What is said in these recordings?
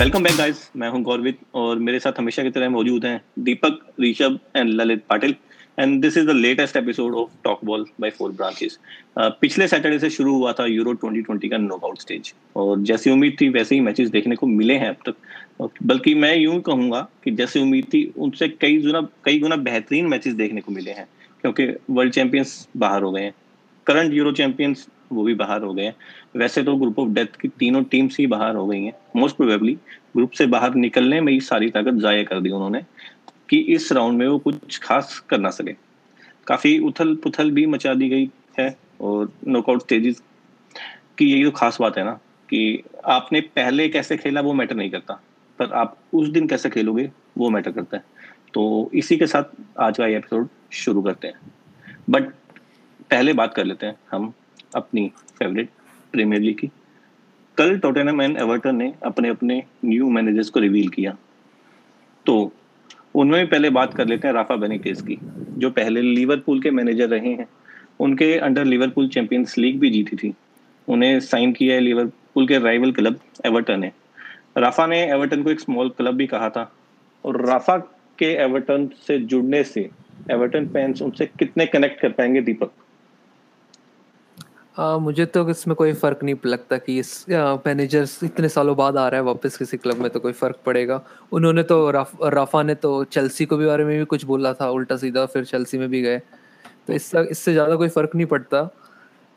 Welcome back guys मैं हूँ गौरवित और मेरे साथ हमेशा की तरह मौजूद हैं Deepak, Rishabh and Lalit Patil. And this is the latest episode of talk ball by four branches पिछले सैटरडे से शुरू हुआ था यूरो 2020 का नॉकआउट स्टेज और जैसी उम्मीद थी, वैसे ही मैचेस देखने को मिले हैं अब तक. बल्कि मैं यूँ कहूँगा कि जैसी उम्मीद थी, उनसे कई गुना कई गुना बेहतरीन मैचेस देखने को मिले हैं, क्योंकि वर्ल्ड चैंपियंस बाहर हो गए हैं. करंट यूरो चैंपियंस वो भी बाहर हो गए हैं। वैसे तो ग्रुप ऑफ़ डेथ की तीनों टीम्स ही बाहर हो गई हैं। मोस्ट प्रोबेबली ग्रुप से बाहर निकलने में ही सारी ताकत जाया कर दी उन्होंने कि इस राउंड में वो कुछ खास कर ना सके। काफ़ी उथल पुथल भी मचा दी गई है और नॉकआउट स्टेजेस की यही तो खास बात है ना कि आपने पहले कैसे खेला वो मैटर नहीं करता, पर आप उस दिन कैसे खेलोगे वो मैटर करता है। तो इसी के साथ आज का ये एपिसोड शुरू करते हैं। बट पहले बात कर लेते हैं हम अपनी फेवरेट प्रीमियर लीग की। कल टोटेनम एंड एवर्टन ने अपने अपने न्यू मैनेजर्स को रिवील किया। तो उनमें पहले बात कर लेते हैं राफा बेनिटेस की, जो पहले लिवरपूल के मैनेजर रहे हैं। उनके अंडर लिवरपूल चैंपियंस लीग भी जीती थी। उन्हें साइन किया है लिवरपूल के राइवल क्लब एवर्टन ने। राफा ने एवर्टन को एक स्मॉल क्लब भी कहा था। और राफा के एवर्टन से जुड़ने से एवर्टन फैंस उनसे कितने कनेक्ट कर पाएँगे दीपक आ, मुझे तो इसमें कोई फ़र्क नहीं लगता कि इस मैनेजर इतने सालों बाद आ रहा है वापस किसी क्लब में तो कोई फ़र्क पड़ेगा। उन्होंने तो राफ, राफा ने तो चेल्सी को भी बारे में भी कुछ बोला था उल्टा सीधा फिर चेल्सी में भी गए। तो इससे इससे ज़्यादा कोई फ़र्क नहीं पड़ता।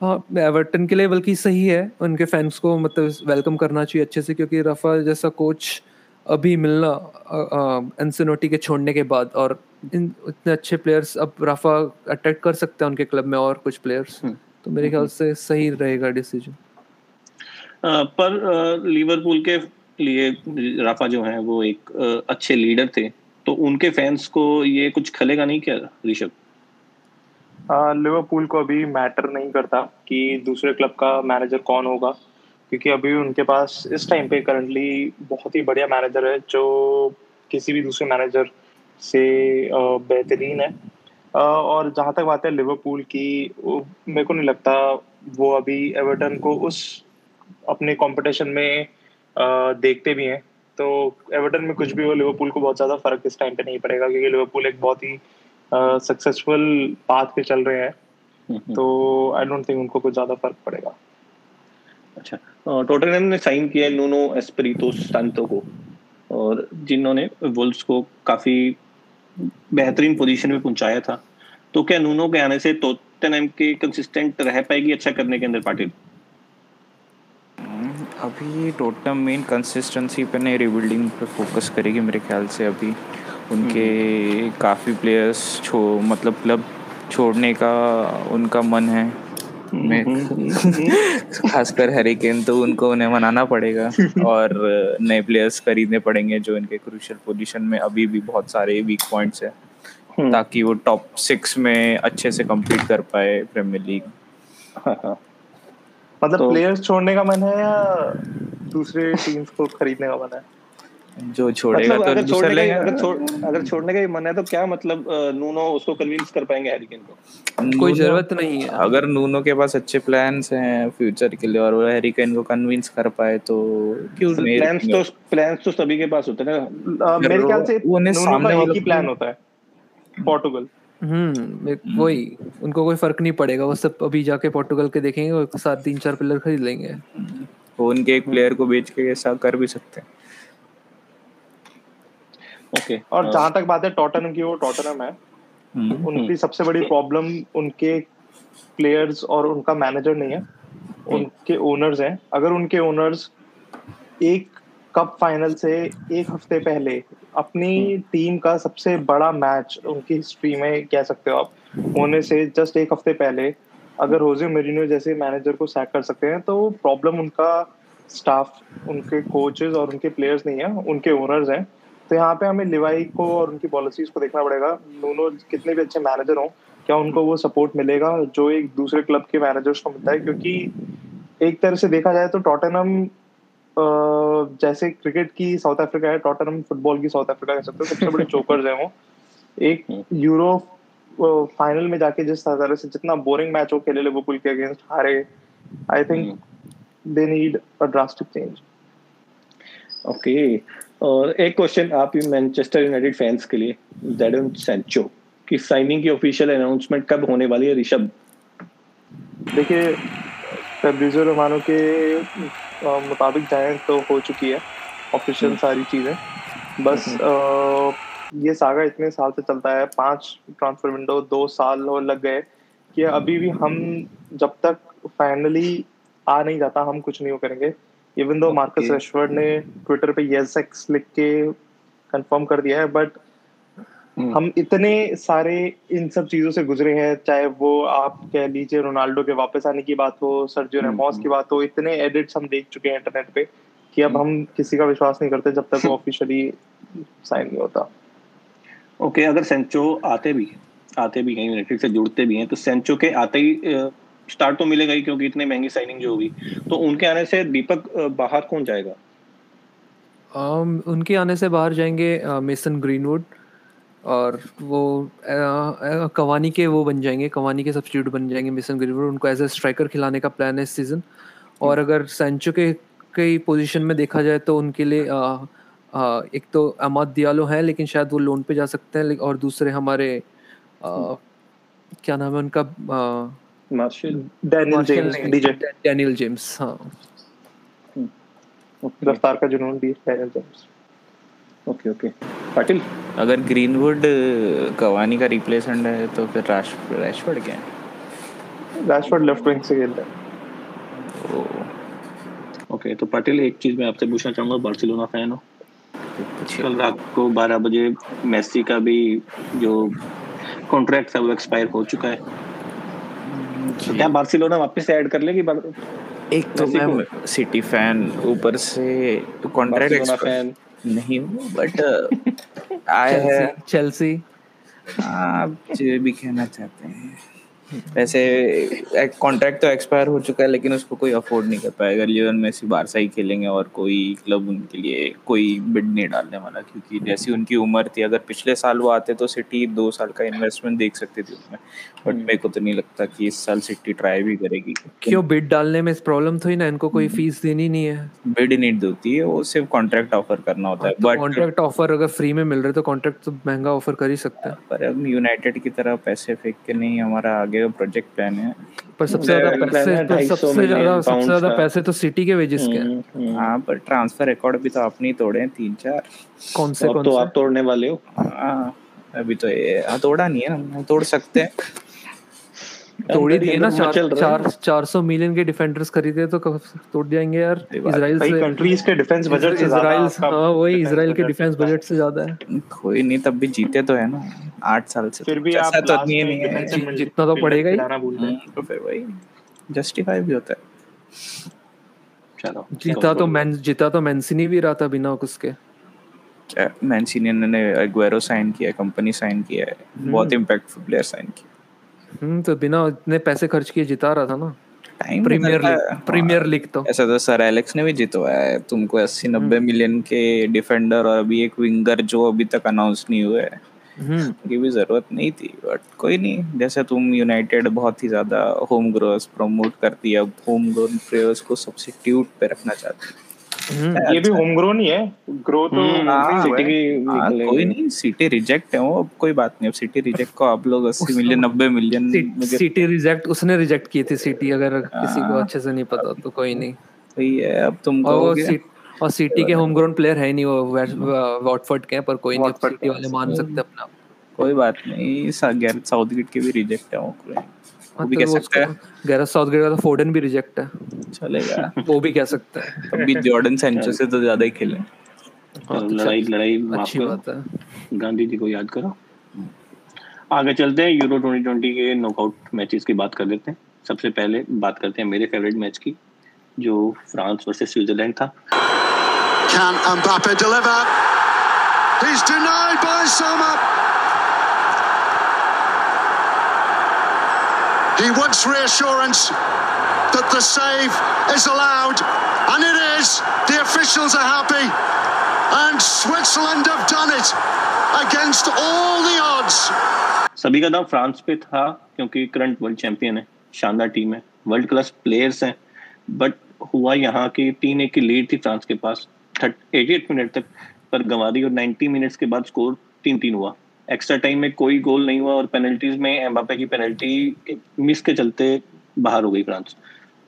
हाँ एवर्टन के लिए बल्कि सही है उनके फैंस को मतलब वेलकम करना चाहिए अच्छे से क्योंकि राफा जैसा कोच अभी मिलना एनसनोटी के छोड़ने के बाद और इन इतने अच्छे प्लेयर्स अब राफा अट्रैक्ट कर सकते हैं उनके क्लब में और कुछ प्लेयर्स तो मेरे ख्याल से सही रहेगा डिसीज़न पर लिवरपूल के लिए राफा जो है वो एक अच्छे लीडर थे तो उनके फैंस को ये कुछ खलेगा नहीं क्या ऋषभ? लिवरपूल को अभी मैटर नहीं करता कि दूसरे क्लब का मैनेजर कौन होगा क्योंकि अभी उनके पास इस टाइम पे करंटली बहुत ही बढ़िया मैनेजर है जो किसी भी दूसरे मैनेजर से बेहतरीन है। और जहाँ तक बात है लिवरपूल की मेरे को नहीं लगता वो अभी एवर्टन को उस अपने कंपटीशन में देखते भी हैं। तो एवर्टन में कुछ भी हो लिवरपूल को बहुत ज़्यादा फ़र्क इस टाइम पे नहीं पड़ेगा क्योंकि लिवरपूल एक बहुत ही सक्सेसफुल पाथ पे चल रहे हैं। तो आई डोंट थिंक उनको कुछ ज़्यादा फ़र्क पड़ेगा। अच्छा। टोटनहम ने साइन किया है नूनो एस्पिरितो सांतो को। और जिन्होंने वुल्स को काफ़ी बेहतरीन पोजीशन में पहुँचाया था। तो क्या नूनो के आने से टोटनहम के कंसिस्टेंट रह पाएगी अच्छा करने के अंदर पाटिल? अभी टोटम मेन कंसिस्टेंसी पे नहीं रिबिल्डिंग पे फोकस करेगी मेरे ख्याल से अभी। उनके हम्म। काफ़ी प्लेयर्स छो मतलब क्लब छोड़ने का उनका मन है। खासकर हैरिकेन तो उनको उन्हें मनाना पड़ेगा और नए प्लेयर्स खरीदने पड़ेंगे जो इनके क्रूशियल पोजीशन में अभी भी बहुत सारे वीक पॉइंट्स है हम्म। ताकि वो टॉप सिक्स में अच्छे से कम्पीट कर पाए प्रीमियर लीग मतलब तो, प्लेयर्स छोड़ने का मन है या दूसरे टीम्स को खरीदने का मन है जो छोड़ेगा मतलब तो अगर छोड़ने का अगर छोड़ अगर छोड़ने का ही मन है तो क्या मतलब नूनो उसको कन्विंस कर पाएँगे हैरिकेन को? कोई ज़रूरत नहीं है। अगर नूनो के पास अच्छे प्लान्स हैं फ्यूचर के लिए और वो हैरिकेन को कन्विंस कर पाए तो क्यों? प्लान्स तो प्लान्स तो सभी के पास होते हैं ना। मेरे ख्याल से वो ने सामने वाला प्लान होता है पोर्टुगल हम्म वही। उनको कोई फ़र्क नहीं पड़ेगा वो सब अभी जाके पोर्टुगल के देखेंगे और साथ तीन चार प्लेयर खरीद लेंगे। वो उनके एक प्लेयर को बेच के ऐसा कर भी सकते हैं। Okay okay. और जहाँ तक बात है टॉटनम की वो टॉटनम है हम्म। उनकी सबसे बड़ी प्रॉब्लम उनके प्लेयर्स और उनका मैनेजर नहीं है उनके ओनर्स हैं अगर उनके ओनर्स एक कप फाइनल से एक हफ़्ते पहले अपनी टीम हम्म। का सबसे बड़ा मैच उनकी हिस्ट्री में कह सकते हो आप होने से जस्ट एक हफ़्ते पहले अगर रोज़े मेरिनो जैसे मैनेजर को सैक कर सकते हैं तो प्रॉब्लम उनका स्टाफ उनके कोचेस और उनके प्लेयर्स नहीं है उनके ओनर्स हैं तो यहाँ पे हमें लिवाई को और उनकी पॉलिसीज़ को देखना पड़ेगा। दोनों कितने भी अच्छे मैनेजर हों क्या उनको वो सपोर्ट मिलेगा जो एक दूसरे क्लब के मैनेजर्स को मिलता है? क्योंकि एक तरह से देखा जाए तो टॉटनम जैसे क्रिकेट की साउथ अफ्रीका है टॉटनम फुटबॉल की साउथ अफ्रीका कह सकते हो सबसे बड़े चोकर्स हैं वो। एक यूरो फाइनल में जाके जिस तरह से जितना बोरिंग मैच हो खेले लिवरपूल के अगेंस्ट हारे I think they need a drastic change okay और एक क्वेश्चन आप मैनचेस्टर यूनाइटेड फैंस के लिए जेडन सेंचो की साइनिंग की ऑफिशियल अनाउंसमेंट कब होने वाली है ऋषभ देखिए फेब्रिजो रोमानो के मुताबिक जाए तो हो चुकी है ऑफिशियल हम्म। सारी चीज़ें बस हम्म। ये सागा इतने साल से चलता है पाँच ट्रांसफ़र विंडो दो साल और लग गए कि अभी भी हम जब तक फाइनली आ नहीं जाता हम कुछ नहीं करेंगे इवन दो मार्कस रेशवर्ड ने ट्विटर पे यस एक्स लिख के कंफर्म कर दिया है बट हम्म। हम इतने सारे इन सब चीज़ों से गुजरे हैं चाहे वो आप कह लीजिए रोनाल्डो के वापस आने की बात हो सर्जियो रेमोस की बात हो इतने एडिट्स हम देख चुके हैं इंटरनेट पे कि अब हम किसी का विश्वास नहीं करते जब तक वो ऑफिशियली साइन नहीं होता। ओके okay, अगर सेंचो आते भी आते भी हैं यूनाइटेड से जुड़ते भी हैं तो सेंचो के आते ही स्टार्ट तो मिलेगा ही क्योंकि इतनी महँगी साइनिंग जो होगी। तो उनके आने से दीपक बाहर कौन जाएगा? um, उनके आने से बाहर जाएँगे मेसन ग्रीनवुड और वो कवानी के वो बन जाएँगे कवानी के सब्सिट्यूट बन जाएँगे मिसन ग्रीनवुड। उनको एज ए स्ट्राइकर खिलाने का प्लान है इस सीज़न और अगर सेंचो के कई पोजीशन में देखा जाए तो उनके लिए आ, आ, एक तो अमाद दियालो है लेकिन शायद वो लोन पे जा सकते हैं और दूसरे हमारे आ, क्या नाम है उनका Daniel James DJ Daniel James हाँ। रफ्तार का जुनून भी Daniel James okay okay Patil अगर ग्रीनवुड कवानी का रिप्लेसमेंट है तो फिर रैशफोर्ड क्या है? रैशफोर्ड लेफ़्ट विंग से खेलता है। ओके तो पाटिल एक चीज़ मैं आपसे पूछना चाहूँगा बार्सिलोना फ़ैन हो। कल रात को 12 बजे मेसी का भी जो कॉन्ट्रैक्ट है वो एक्सपायर हो चुका है। तो क्या बार्सिलोना वापस ऐड कर लेगी एक तो मैं सिटी फ़ैन ऊपर से कॉन्ट्रैक्ट फ़ैन नहीं हूँ बट आई है चेल्सी आप जो भी कहना चाहते हैं। वैसे कॉन्ट्रैक्ट तो एक्सपायर हो चुका है लेकिन उसको कोई अफोर्ड नहीं कर पाएगा। लियोन मेसी बारसा ही खेलेंगे और कोई क्लब उनके लिए कोई बिड नहीं डालने वाला क्योंकि जैसी उनकी उम्र थी अगर पिछले साल वो आते तो सिटी दो साल का इन्वेस्टमेंट देख सकती थी उसमें। बट मेरे को तो नहीं लगता कि इस साल सिटी ट्राई भी करेगी। क्यों बिड डालने में प्रॉब्लम ही ना इनको कोई फ़ीस देनी नहीं है। बिड नहीं देती है वो सिर्फ़ कॉन्ट्रैक्ट ऑफ़र करना होता है। बट कॉन्ट्रैक्ट ऑफ़र अगर फ्री में मिल रहे तो कॉन्ट्रैक्ट तो महँगा ऑफ़र कर ही सकता है। पर अब यूनाइटेड की तरह पैसे फेंक के नहीं हमारा आगे का प्रोजेक्ट प्लान है। पर सबसे ज़्यादा पैसे तो सबसे ज़्यादा सबसे ज़्यादा पैसे तो सिटी के वेजेस के हैं। हम्म, हम्म। हाँ पर ट्रांसफ़र रिकॉर्ड भी तो आपने ही तोड़े हैं तीन चार। कौन से कौन तो आप तोड़ने वाले हो। हाँ अभी तो ये हाँ, तोड़ा नहीं है हम तोड़ सकते हैं। तोड़ी दिए ना चार चार चार सौ मिलियन के डिफेंडर्स खरीदे तो तोड़ जाएँगे यार? इजराइल से कंट्रीज़ के डिफेंस बजट से इजराइल हाँ वही इजराइल के डिफेंस बजट से ज़्यादा है। कोई नहीं तब भी जीते तो है ना आठ साल से। फिर भी आप तो नहीं है जितना तो पड़ेगा ही। हम्म, तो फिर वही जस्टिफाई भी होता है। चलो जीता तो मैं जीता तो मैंसिनी भी रहा था बिना उसके। मैंसिनी ने एग्वेरो साइन किया कंपनी साइन किया है। बहुत इम्पैक्टफुल प्लेयर साइन किया हम्म तो बिना इतने पैसे खर्च किए जिता रहा था ना। प्रीमियर लीग प्रीमियर लीग तो। ऐसा तो सर एलेक्स ने भी जितवाया है। तुमको अस्सी नब्बे मिलियन हम्म। के डिफेंडर और अभी एक विंगर जो अभी तक अनाउंस नहीं हुए हम्म। की भी ज़रूरत नहीं थी बट कोई नहीं। जैसे तुम यूनाइटेड बहुत ही ज़्यादा होम ग्रोअर्स प्रमोट करती है अब होम ग्रोन प्लेयर्स को सब्सिट्यूट पे रखना चाहती है। ये भी होम ग्रोन ही है। ग्रो तो सिटी हम्म, की हाँ, कोई नहीं सिटी रिजेक्ट है वो अब कोई बात नहीं अब सिटी रिजेक्ट को आप लोग 80 मिलियन 90 मिलियन सिटी रिजेक्ट उसने रिजेक्ट की थी सिटी अगर किसी को हाँ। अच्छे से नहीं पता तो कोई नहीं। वही है अब तुम कहोगे। और सिटी के होम ग्रोन प्लेयर है नहीं वो वॉटफोर्ड के पर कोई नहीं सिटी वाले मान सकते अपना। कोई बात नहीं साउथगेट के भी रिजेक्ट है वो वो भी कह सकता है। गैरेथ साउथगेट का तो फोर्डन भी रिजेक्ट है। चलेगा। वो भी कह सकता है। अभी जॉर्डन सैंचो से तो ज़्यादा ही खेले। हाँ, तो लड़ाई लड़ाई अच्छी बात है। गांधी जी को याद करो। आगे चलते हैं यूरो 2020 के नॉकआउट मैचेस की बात कर लेते हैं। सबसे पहले बात करते हैं मेरे फेवरेट मैच की जो फ्रांस वर्सेस स्विट्जरलैंड था। Can Mbappe deliver? He's denied by Sommer. He wants reassurance that the save is allowed, and it is. The officials are happy, and Switzerland have done it against all the odds. सभी का दाव France पे था क्योंकि current world champion है शानदार team है world class players हैं बट हुआ यहाँ की तीन एक की लीड थी फ्रांस के पास एटी मिनट तक पर गंवा दी और 90 मिनट्स के बाद स्कोर तीन तीन हुआ एक्स्ट्रा टाइम में कोई गोल नहीं हुआ और पेनल्टीज में एम्बापे की पेनल्टी मिस के चलते बाहर हो गई फ्रांस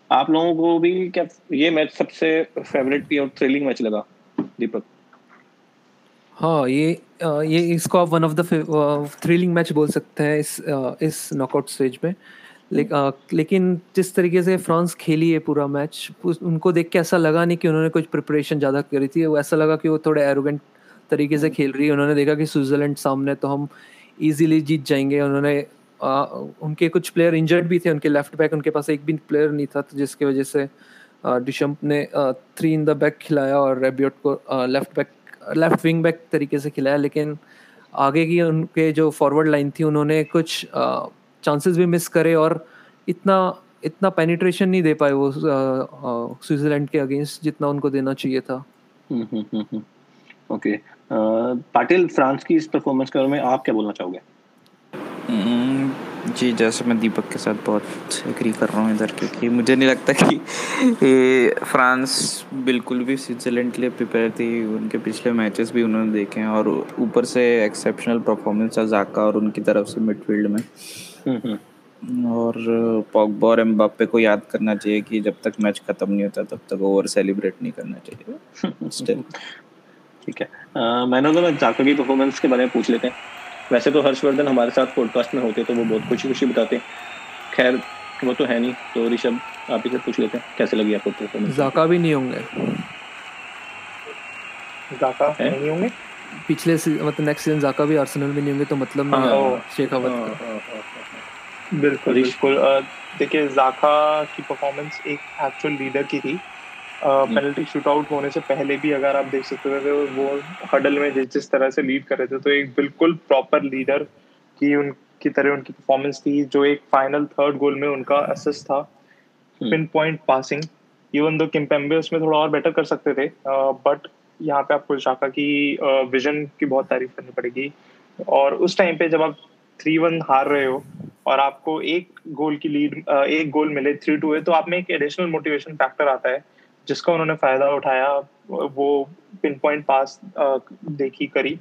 आप लोगों को भी क्या ये मैच सबसे फेवरेट भी और थ्रिलिंग मैच लगा दीपक हाँ ये ये इसको आप one of the thrilling match बोल सकते हैं इस इस नॉकआउट स्टेज में। लेकिन जिस तरीके से फ्रांस खेली है पूरा मैच उनको देख के ऐसा लगा नहीं कि उन्होंने कुछ प्रिपरेशन ज़्यादा करी थी। वो ऐसा लगा कि वो थोड़े एरोगेंट तरीके से खेल रही है। उन्होंने देखा कि स्विट्ज़रलैंड सामने तो हम इजीली जीत जाएँगे। उन्होंने आ, उनके कुछ प्लेयर इंजर्ड भी थे। उनके लेफ़्ट बैक उनके पास एक भी प्लेयर नहीं था तो जिसकी वजह से डिशम्प ने थ्री इन द बैक खिलाया और रेबियोट को left back left wing back तरीके से खिलाया। लेकिन आगे की उनके जो फॉरवर्ड लाइन थी उन्होंने कुछ चांसेस भी मिस करे और इतना इतना पेनिट्रेशन नहीं दे पाए वो स्विट्जरलैंड के अगेंस्ट जितना उनको देना चाहिए था। हम्म, हम्म, हम्म, ओके पाटिल फ्रांस की इस परफॉर्मेंस के बारे में आप क्या बोलना चाहोगे? जी जैसे मैं दीपक के साथ बहुत एग्री कर रहा हूँ इधर क्योंकि मुझे नहीं लगता कि ये फ्रांस बिल्कुल भी स्विट्ज़रलैंड के लिए प्रिपेयर थी। उनके पिछले मैचेस भी उन्होंने देखे हैं और ऊपर से एक्सेप्शनल परफॉर्मेंस है जाका और उनकी तरफ़ से मिडफील्ड में। हम्म, हम्म। और पॉगबा और एम्बापे को याद करना चाहिए कि जब तक मैच खत्म नहीं होता तब तक ओवर सेलिब्रेट नहीं करना चाहिए। ठीक है। मैंने तो जाका की परफॉर्मेंस के बारे में पूछ लेते हैं। वैसे तो हर्षवर्धन हमारे साथ पॉडकास्ट में होते तो वो बहुत खुशी खुशी बताते खैर वो तो है नहीं तो ऋषभ आप ही से पूछ लेते हैं कैसे लगी आपको परफॉर्मेंस जाका भी नहीं होंगे। जाका नहीं होंगे? पिछले मतलब नेक्स्ट सीज़न जाका भी आर्सेनल में नहीं होंगे तो मतलब हाँ, शेखावत हाँ, का। हाँ, बिल्कुल बिल्कुल। देखिए जाका की परफॉर्मेंस एक एक्चुअल लीडर की थी। पेनल्टी शूट आउट होने से पहले भी अगर आप देख सकते थे वो हडल में जिस जिस तरह से लीड कर रहे थे तो एक बिल्कुल प्रॉपर लीडर की उनकी तरह उनकी परफॉर्मेंस थी जो एक फाइनल थर्ड गोल में उनका असिस्ट था। Pin point passing even though Kimpembe उसमें थोड़ा और बेटर कर सकते थे बट यहाँ पे आपको शाखा की विजन की बहुत तारीफ़ करनी पड़ेगी। और उस टाइम पे जब आप थ्री वन हार रहे हो और आपको एक गोल की लीड एक गोल मिले थ्री टू है तो आप में एक एडिशनल मोटिवेशन फैक्टर आता है। जिसका उन्होंने फ़ायदा उठाया वो पिन पॉइंट पास देखी करी।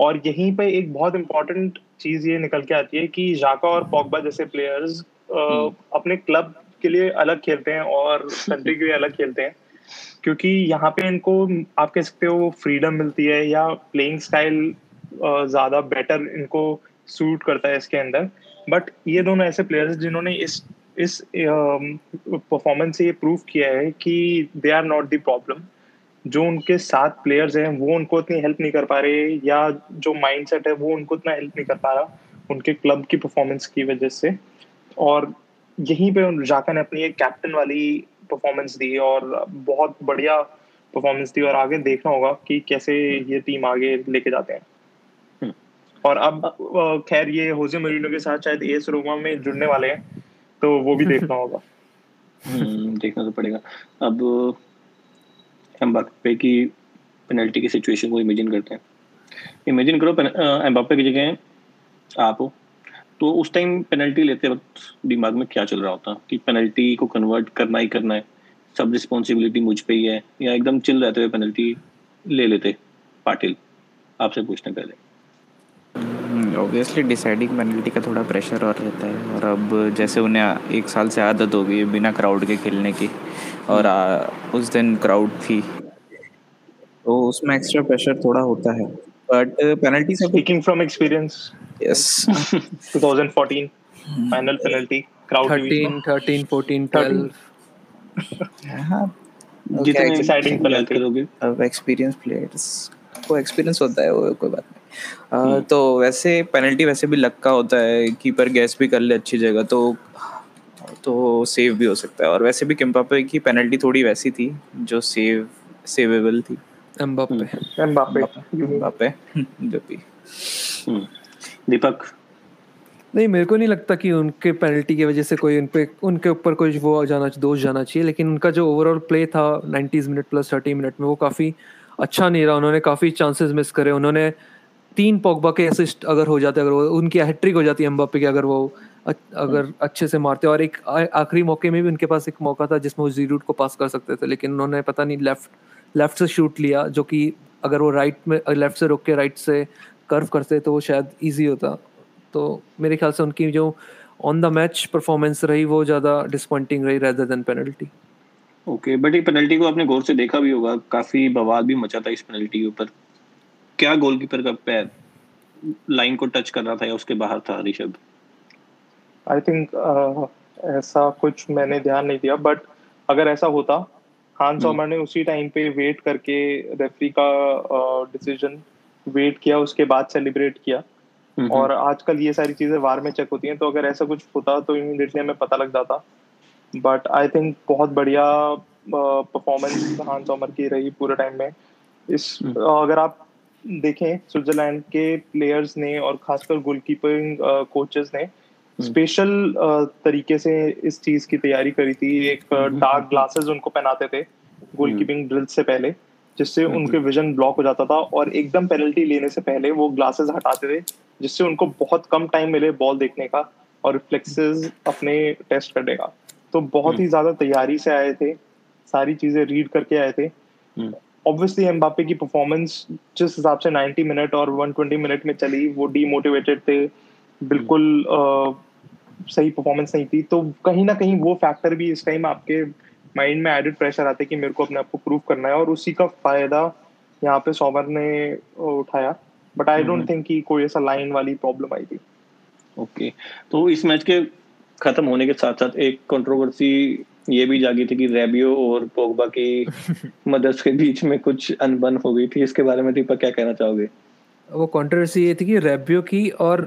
और यहीं पे एक बहुत इंपॉर्टेंट चीज़ ये निकल के आती है कि जाका और पॉगबा जैसे प्लेयर्स हम्म। अपने क्लब के लिए अलग खेलते हैं और कंट्री के लिए अलग खेलते हैं। क्योंकि यहाँ पे इनको आप कह सकते हो फ्रीडम मिलती है या प्लेइंग स्टाइल ज़्यादा बेटर इनको सूट करता है इसके अंदर। बट ये दोनों ऐसे प्लेयर्स जिन्होंने इस इस परफॉर्मेंस से ये प्रूव किया है कि they are not the problem जो उनके साथ प्लेयर्स हैं वो उनको इतनी हेल्प नहीं कर पा रहे या जो माइंडसेट है वो उनको इतना हेल्प नहीं कर पा रहा उनके क्लब की परफॉर्मेंस की वजह से। और यहीं पे जाका ने अपनी एक कैप्टन वाली परफॉर्मेंस दी और बहुत बढ़िया परफॉर्मेंस दी और आगे देखना होगा कि कैसे ये टीम आगे लेके जाते हैं। हम्म। और अब खैर ये होजे मरीनो के साथ शायद एस रोमा में जुड़ने वाले हैं। तो वो भी देखना होगा। हम्म, देखना तो पड़ेगा। अब एम्बापे की पेनल्टी की सिचुएशन को इमेजिन करते हैं। इमेजिन करो एम्बापे की जगह आप हो तो उस टाइम पेनल्टी लेते वक्त दिमाग में क्या चल रहा होता? कि पेनल्टी को कन्वर्ट करना ही करना है। सब रिस्पॉन्सिबिलिटी मुझ पे ही है या एकदम चिल रहते हुए पेनल्टी ले लेते पाटिल। आपसे पूछने पहले। ऑब्वियसली डिसाइडिंग पेनल्टी का थोड़ा प्रेशर और रहता है। और अब जैसे उन्हें एक साल से आदत हो गई है बिना क्राउड के खेलने की और आ, उस दिन क्राउड थी। तो उसमें एक्स्ट्रा प्रेशर थोड़ा होता है। बट पेनल्टी से speaking from experience yes 2014 final penalty crowd 13 13 14 12 हाँ। जितने डिसाइडिंग पेनल्टी करोगे अब एक्सपीरियंस प्लेयर्स को एक्सपीरियंस होता है वो कोई बात हम्म। तो वैसे पेनल्टी वैसे भी लक्का होता है कीपर गैस भी कर ले अच्छी जगह तो तो सेव भी हो सकता है। और वैसे भी किम्पापे की पेनल्टी थोड़ी वैसी थी जो सेव सेवेबल थी। एम्बापे एम्बापे एम्बापे जो भी। हम्म। दीपक? नहीं मेरे को नहीं लगता कि उनके पेनल्टी की वजह से कोई उन पे उनके ऊपर कोई वो जाना दोष जाना चाहिए लेकिन उनका जो ओवरऑल प्ले था 90 मिनट प्लस 30 मिनट में वो काफ़ी अच्छा नहीं रहा। उन्होंने काफ़ी चांसेस मिस करे। उन्होंने तीन पोगबा के असिस्ट अगर हो जाते अगर वो उनकी हैट्रिक हो जाती है एम्बापे की अगर वो अगर अच्छे से मारते और एक आखिरी मौके में भी उनके पास एक मौका था जिसमें वो जीरूट को पास कर सकते थे लेकिन उन्होंने पता नहीं लेफ़्ट लेफ़्ट से शूट लिया जो कि अगर वो राइट में लेफ़्ट से रोक के राइट से कर्व करते तो वो शायद ईजी होता। तो मेरे ख्याल से उनकी जो ऑन द मैच परफॉर्मेंस रही वो ज़्यादा डिसपॉइंटिंग रही rather than penalty okay but ये पेनल्टी को आपने गौर से देखा भी होगा काफ़ी बवाल भी मचा था इस पेनल्टी के ऊपर। क्या गोलकीपर का पैर लाइन को टच कर रहा था या उसके बाहर था ऋषभ? आई थिंक uh, ऐसा कुछ मैंने ध्यान नहीं दिया बट अगर ऐसा होता हान सोमर हम्म। ने उसी टाइम पे वेट करके रेफरी का डिसीज़न uh, वेट किया उसके बाद सेलिब्रेट किया। हम्म, और हम्म। आजकल ये सारी चीज़ें वार में चेक होती हैं तो अगर ऐसा कुछ होता तो इमीडिएटली हमें पता लग जाता। बट आई थिंक बहुत बढ़िया परफॉर्मेंस हान सोमर की रही पूरे टाइम में। इस अगर आप देखें स्विट्जरलैंड के प्लेयर्स ने और खासकर गोलकीपिंग कोचेस ने स्पेशल हम्म। तरीके से इस चीज़ की तैयारी करी थी एक डार्क हम्म। ग्लासेस उनको पहनाते थे गोलकीपिंग ड्रिल से पहले जिससे हम्म। उनके विजन ब्लॉक हो जाता था और एकदम पेनल्टी लेने से पहले वो ग्लासेस हटाते थे जिससे उनको बहुत कम टाइम मिले बॉल देखने का और रिफ्लेक्सेस अपने टेस्ट करने का तो बहुत ही ज़्यादा तैयारी से आए थे सारी चीज़ें रीड करके आए थे ऑब्वियसली एम्बापे की परफॉर्मेंस जिस हिसाब से 90 मिनट और 120 मिनट में चली वो डीमोटिवेटेड थे। बिल्कुल uh, सही परफॉर्मेंस नहीं थी। तो कहीं ना कहीं वो फैक्टर भी इस टाइम आपके माइंड में एडेड प्रेशर आते कि मेरे को अपने आप को प्रूव करना है और उसी का फ़ायदा यहाँ पे सोमर ने उठाया। बट आई डोंट थिंक कि कोई ऐसा लाइन वाली प्रॉब्लम आई थी। Okay okay. तो इस मैच के खत्म होने के साथ साथ एक कंट्रोवर्सी ये भी जागी थी कि रेबियो और पोगबा की मदर्स के बीच में कुछ अनबन हो गई थी इसके बारे में दीपक क्या कहना चाहोगे वो कंट्रोवर्सी ये थी कि रेबियो की और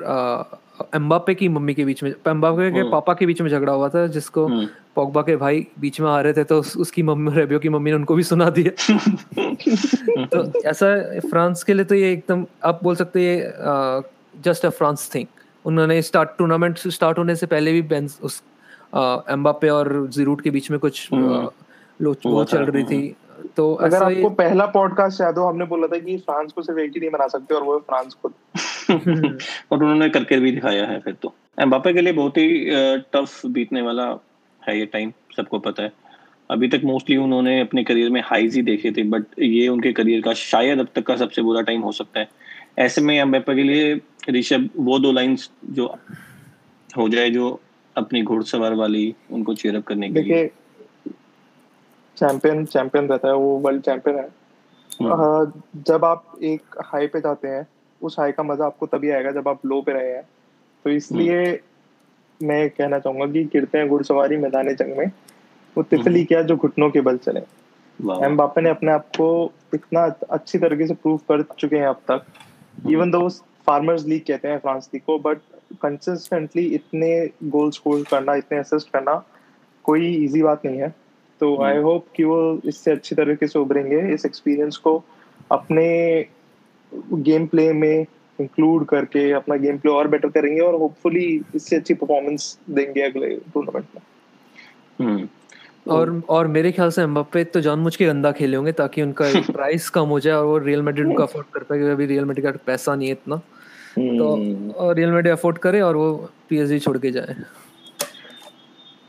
एम्बापे की मम्मी के बीच में एम्बापे के हम्म। पापा के बीच में झगड़ा हुआ था जिसको हम्म। पोगबा के भाई बीच में आ रहे थे तो उसकी मम्मी रेबियो की मम्मी ने उनको भी सुना दिया तो ऐसा फ्रांस के लिए तो ये एकदम आप बोल सकते ये जस्ट अ फ्रांस थिंग उन्होंने स्टार्ट टूर्नामेंट स्टार्ट होने से पहले भी बेंस उस एम्बापे और जीरूट के बीच में कुछ हम्म। वो चल रही थी। तो अगर आपको पहला पॉडकास्ट याद हो हमने बोला था कि फ्रांस को सिर्फ़ एक ही नहीं बना सकते और वो है फ्रांस को और उन्होंने करके भी दिखाया है फिर तो। एम्बापे के लिए बहुत ही टफ बीतने वाला है ये टाइम सबको पता है। अभी तक मोस्टली उन्होंने अपने करियर में हाईज ही देखे थे बट ये उनके करियर का शायद अब तक का सबसे बुरा टाइम हो सकता है। ऐसे में एम्बापे के लिए ऋषभ वो दो लाइंस जो हो जाए जो अपनी घुड़सवार वाली उनको चेयरअप करने के लिए। चैंपियन चैंपियन रहता है वो वर्ल्ड चैंपियन है। हम्म। जब आप एक हाई पे जाते हैं उस हाई का मज़ा आपको तभी आएगा जब आप लो पे रहे हैं। तो इसलिए हम्म। मैं कहना चाहूँगा कि गिरते हैं घुड़सवारी मैदान जंग में वो तिफली हम्म। क्या जो घुटनों के बल चले। एम बापे ने अपने आप को इतना अच्छी तरीके से प्रूव कर चुके हैं अब तक। इवन दो फार्मर्स लीग कहते हैं फ्रांस लीग को बट कंसिस्टेंटली इतने गोल स्कोर करना इतने असिस्ट करना कोई इजी बात नहीं है तो आई हम्म। होप कि वो इससे अच्छी तरीके से उभरेंगे इस एक्सपीरियंस को अपने गेम प्ले में इंक्लूड करके अपना गेम प्ले और बेटर करेंगे और होपफुली इससे अच्छी परफॉर्मेंस देंगे अगले टूर्नामेंट में हम्म। और और मेरे ख्याल से एम्बापे तो जानबूझ के गंदा खेले होंगे ताकि उनका प्राइस कम हो जाए और वो रियल मैड्रिड उनका अफोर्ड कर पाए क्योंकि अभी रियल मैड्रिड का पैसा नहीं है इतना तो रियल मेडिया अफोर्ड करे और वो पीएसजी छोड़ के जाए।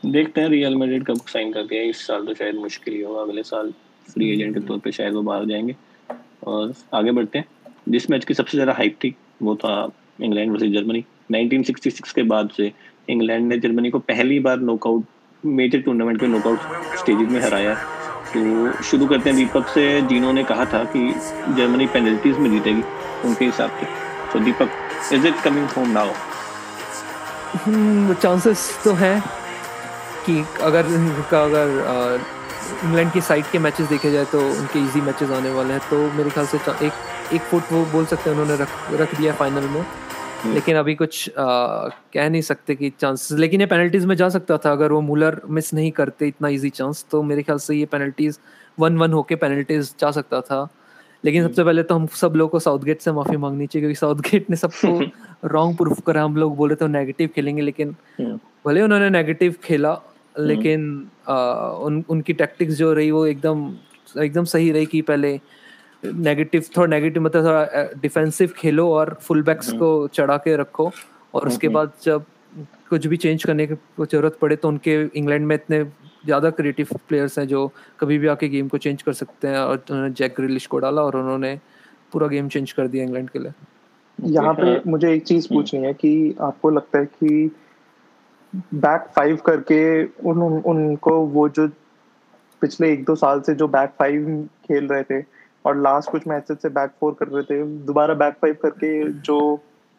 देखते हैं रियल मेडिड कब साइन करते हैं इस साल तो शायद मुश्किल ही होगा। अगले साल फ्री एजेंट के तौर पे शायद वो बाहर जाएँगे। और आगे बढ़ते हैं। जिस मैच की सबसे ज़्यादा हाइप थी वो था इंग्लैंड वर्सेस जर्मनी 1966 के बाद से इंग्लैंड ने जर्मनी को पहली बार नॉकआउट मेजर टूर्नामेंट के नॉकआउट स्टेजेस में हराया। तो शुरू करते हैं दीपक से। जिन्होंने कहा था कि जर्मनी पेनल्टीज में जीतेगी उनके हिसाब से। So Deepak, is it coming home now? Chances hmm, तो है कि अगर उनका अगर इंग्लैंड की साइड के मैचेस देखे जाए तो उनके इजी मैचेस आने वाले हैं तो मेरे ख्याल से एक एक फुट वो बोल सकते हैं उन्होंने रख रख दिया फाइनल में hmm. लेकिन अभी कुछ आ, कह नहीं सकते कि चांसेस लेकिन ये पेनल्टीज में जा सकता था अगर वो मूलर मिस नहीं करते इतना इजी चांस तो मेरे ख्याल से ये पेनल्टीज वन वन होके पेनल्टीज जा सकता था लेकिन सबसे पहले तो हम सब लोगों को साउथ गेट से माफ़ी मांगनी चाहिए क्योंकि साउथ गेट ने सबको रॉन्ग प्रूफ करा हम लोग बोले तो नेगेटिव खेलेंगे लेकिन हम्म। भले उन्होंने नेगेटिव खेला हम्म। लेकिन आ, उन उनकी टैक्टिक्स जो रही वो एकदम एकदम सही रही कि पहले नेगेटिव थोड़ा नेगेटिव मतलब थोड़ा डिफेंसिव खेलो और फुल बैक्स हम्म। को चढ़ा के रखो और उसके बाद जब कुछ भी चेंज करने की ज़रूरत पड़े तो उनके इंग्लैंड में इतने ज़्यादा क्रिएटिव प्लेयर्स हैं जो कभी भी आके गेम को चेंज कर सकते हैं और उन्होंने जैक ग्रिलिश को डाला और उन्होंने पूरा गेम चेंज कर दिया इंग्लैंड के लिए। यहाँ पे मुझे एक चीज़ पूछनी है कि आपको लगता है कि बैक फाइव करके उन उनको वो जो पिछले एक दो साल से जो बैक फाइव खेल रहे थे और लास्ट कुछ मैचेस से बैक फोर कर रहे थे दोबारा बैक फाइव करके जो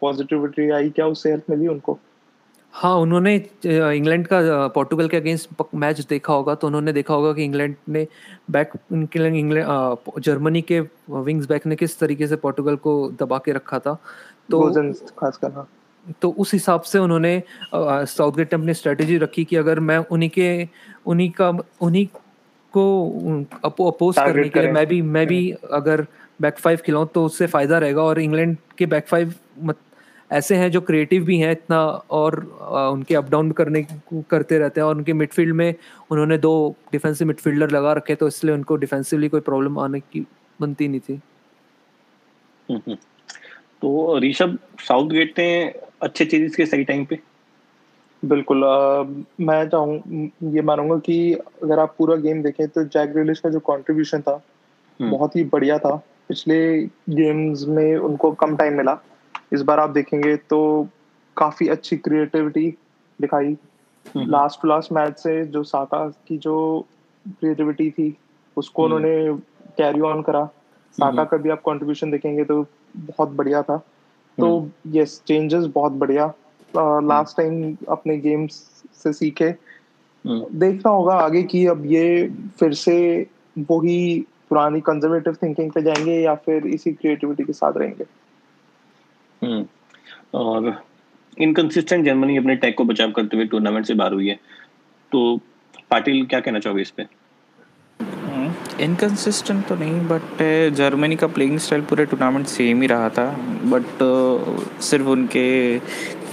पॉजिटिविटी आई क्या उससे हेल्प मिली उनको? हाँ उन्होंने इंग्लैंड का पोर्टुगल के अगेंस्ट मैच देखा होगा तो उन्होंने देखा होगा कि इंग्लैंड ने बैक इंग्लैंड जर्मनी के विंग्स बैक ने किस तरीके से पोर्टुगल को दबा के रखा था तो खास करना तो उस हिसाब से उन्होंने साउथगेट ने अपनी स्ट्रेटेजी रखी कि अगर मैं उन्हीं के उन्हीं का उन्हीं को अपो अपोज करने के लिए मैं भी मैं भी अगर बैक फाइव खिलाऊं तो उससे फ़ायदा रहेगा और इंग्लैंड के बैक फाइव ऐसे हैं जो क्रिएटिव भी हैं इतना और उनके अप डाउन करने करते रहते हैं और उनके मिडफील्ड में उन्होंने दो डिफेंसिव मिडफील्डर लगा रखे तो इसलिए उनको डिफेंसिवली कोई प्रॉब्लम आने की बनती नहीं थी हम्म, हम्म। तो ऋषभ साउथ गेट ने अच्छे चेंजेस के सही टाइम पे बिल्कुल आ, मैं चाहूँ ये मानूँगा कि अगर आप पूरा गेम देखें तो जैक ग्रिलिश का जो कंट्रीब्यूशन था हम्म। बहुत ही बढ़िया था पिछले गेम्स में उनको कम टाइम मिला इस बार आप देखेंगे तो काफ़ी अच्छी क्रिएटिविटी दिखाई। लास्ट टू लास्ट मैच से जो साका की जो क्रिएटिविटी थी उसको हम्म। उन्होंने कैरी ऑन करा। साका हम्म। का भी आप कंट्रीब्यूशन देखेंगे तो बहुत बढ़िया था। तो यस हम्म। चेंजेस बहुत बढ़िया। लास्ट टाइम अपने गेम्स से सीखे। देखना होगा आगे की अब ये फिर से वही पुरानी कंजर्वेटिव थिंकिंग पे जाएँगे या फिर इसी क्रिएटिविटी के साथ रहेंगे। और इनकंसिस्टेंट जर्मनी अपने टैग को बचाव करते हुए टूर्नामेंट से बाहर हुई है। तो पाटिल क्या कहना चाहोगे इस पे? इनकंसिस्टेंट हम्म, तो नहीं बट जर्मनी का प्लेइंग स्टाइल पूरे टूर्नामेंट सेम ही रहा था। बट सिर्फ़ उनके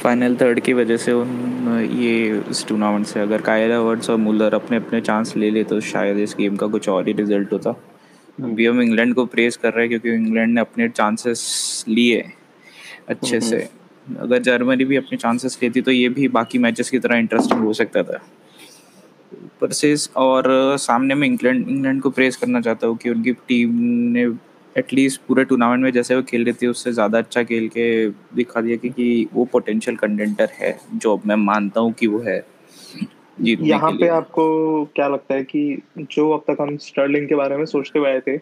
फाइनल थर्ड की वजह से उन ये इस टूर्नामेंट से अगर कायल वर्ड्स और मुलर अपने अपने चांस ले ले तो शायद इस गेम का कुछ और ही रिज़ल्ट होता। अभी हम इंग्लैंड को प्रेस कर रहे हैं क्योंकि इंग्लैंड ने अपने चांसेस लिए। अच्छे से। अगर जर्मनी भी अपने चांसेस लेती तो ये भी बाकी मैचेस की तरह इंटरेस्टिंग हो सकता था। पर से और सामने में इंग्लैंड इंग्लैंड को प्रेस करना चाहता हूँ कि उनकी टीम ने एटलीस्ट पूरे टूर्नामेंट में जैसे वो खेल रही थी उससे ज़्यादा अच्छा खेल के दिखा दिया कि, कि वो पोटेंशियल कंटेंटर है जो मैं मानता हूँ कि वो है यहाँ पे आपको क्या लगता है कि जो अब तक हम स्टर्लिंग के बारे में सोचते हुए आए थे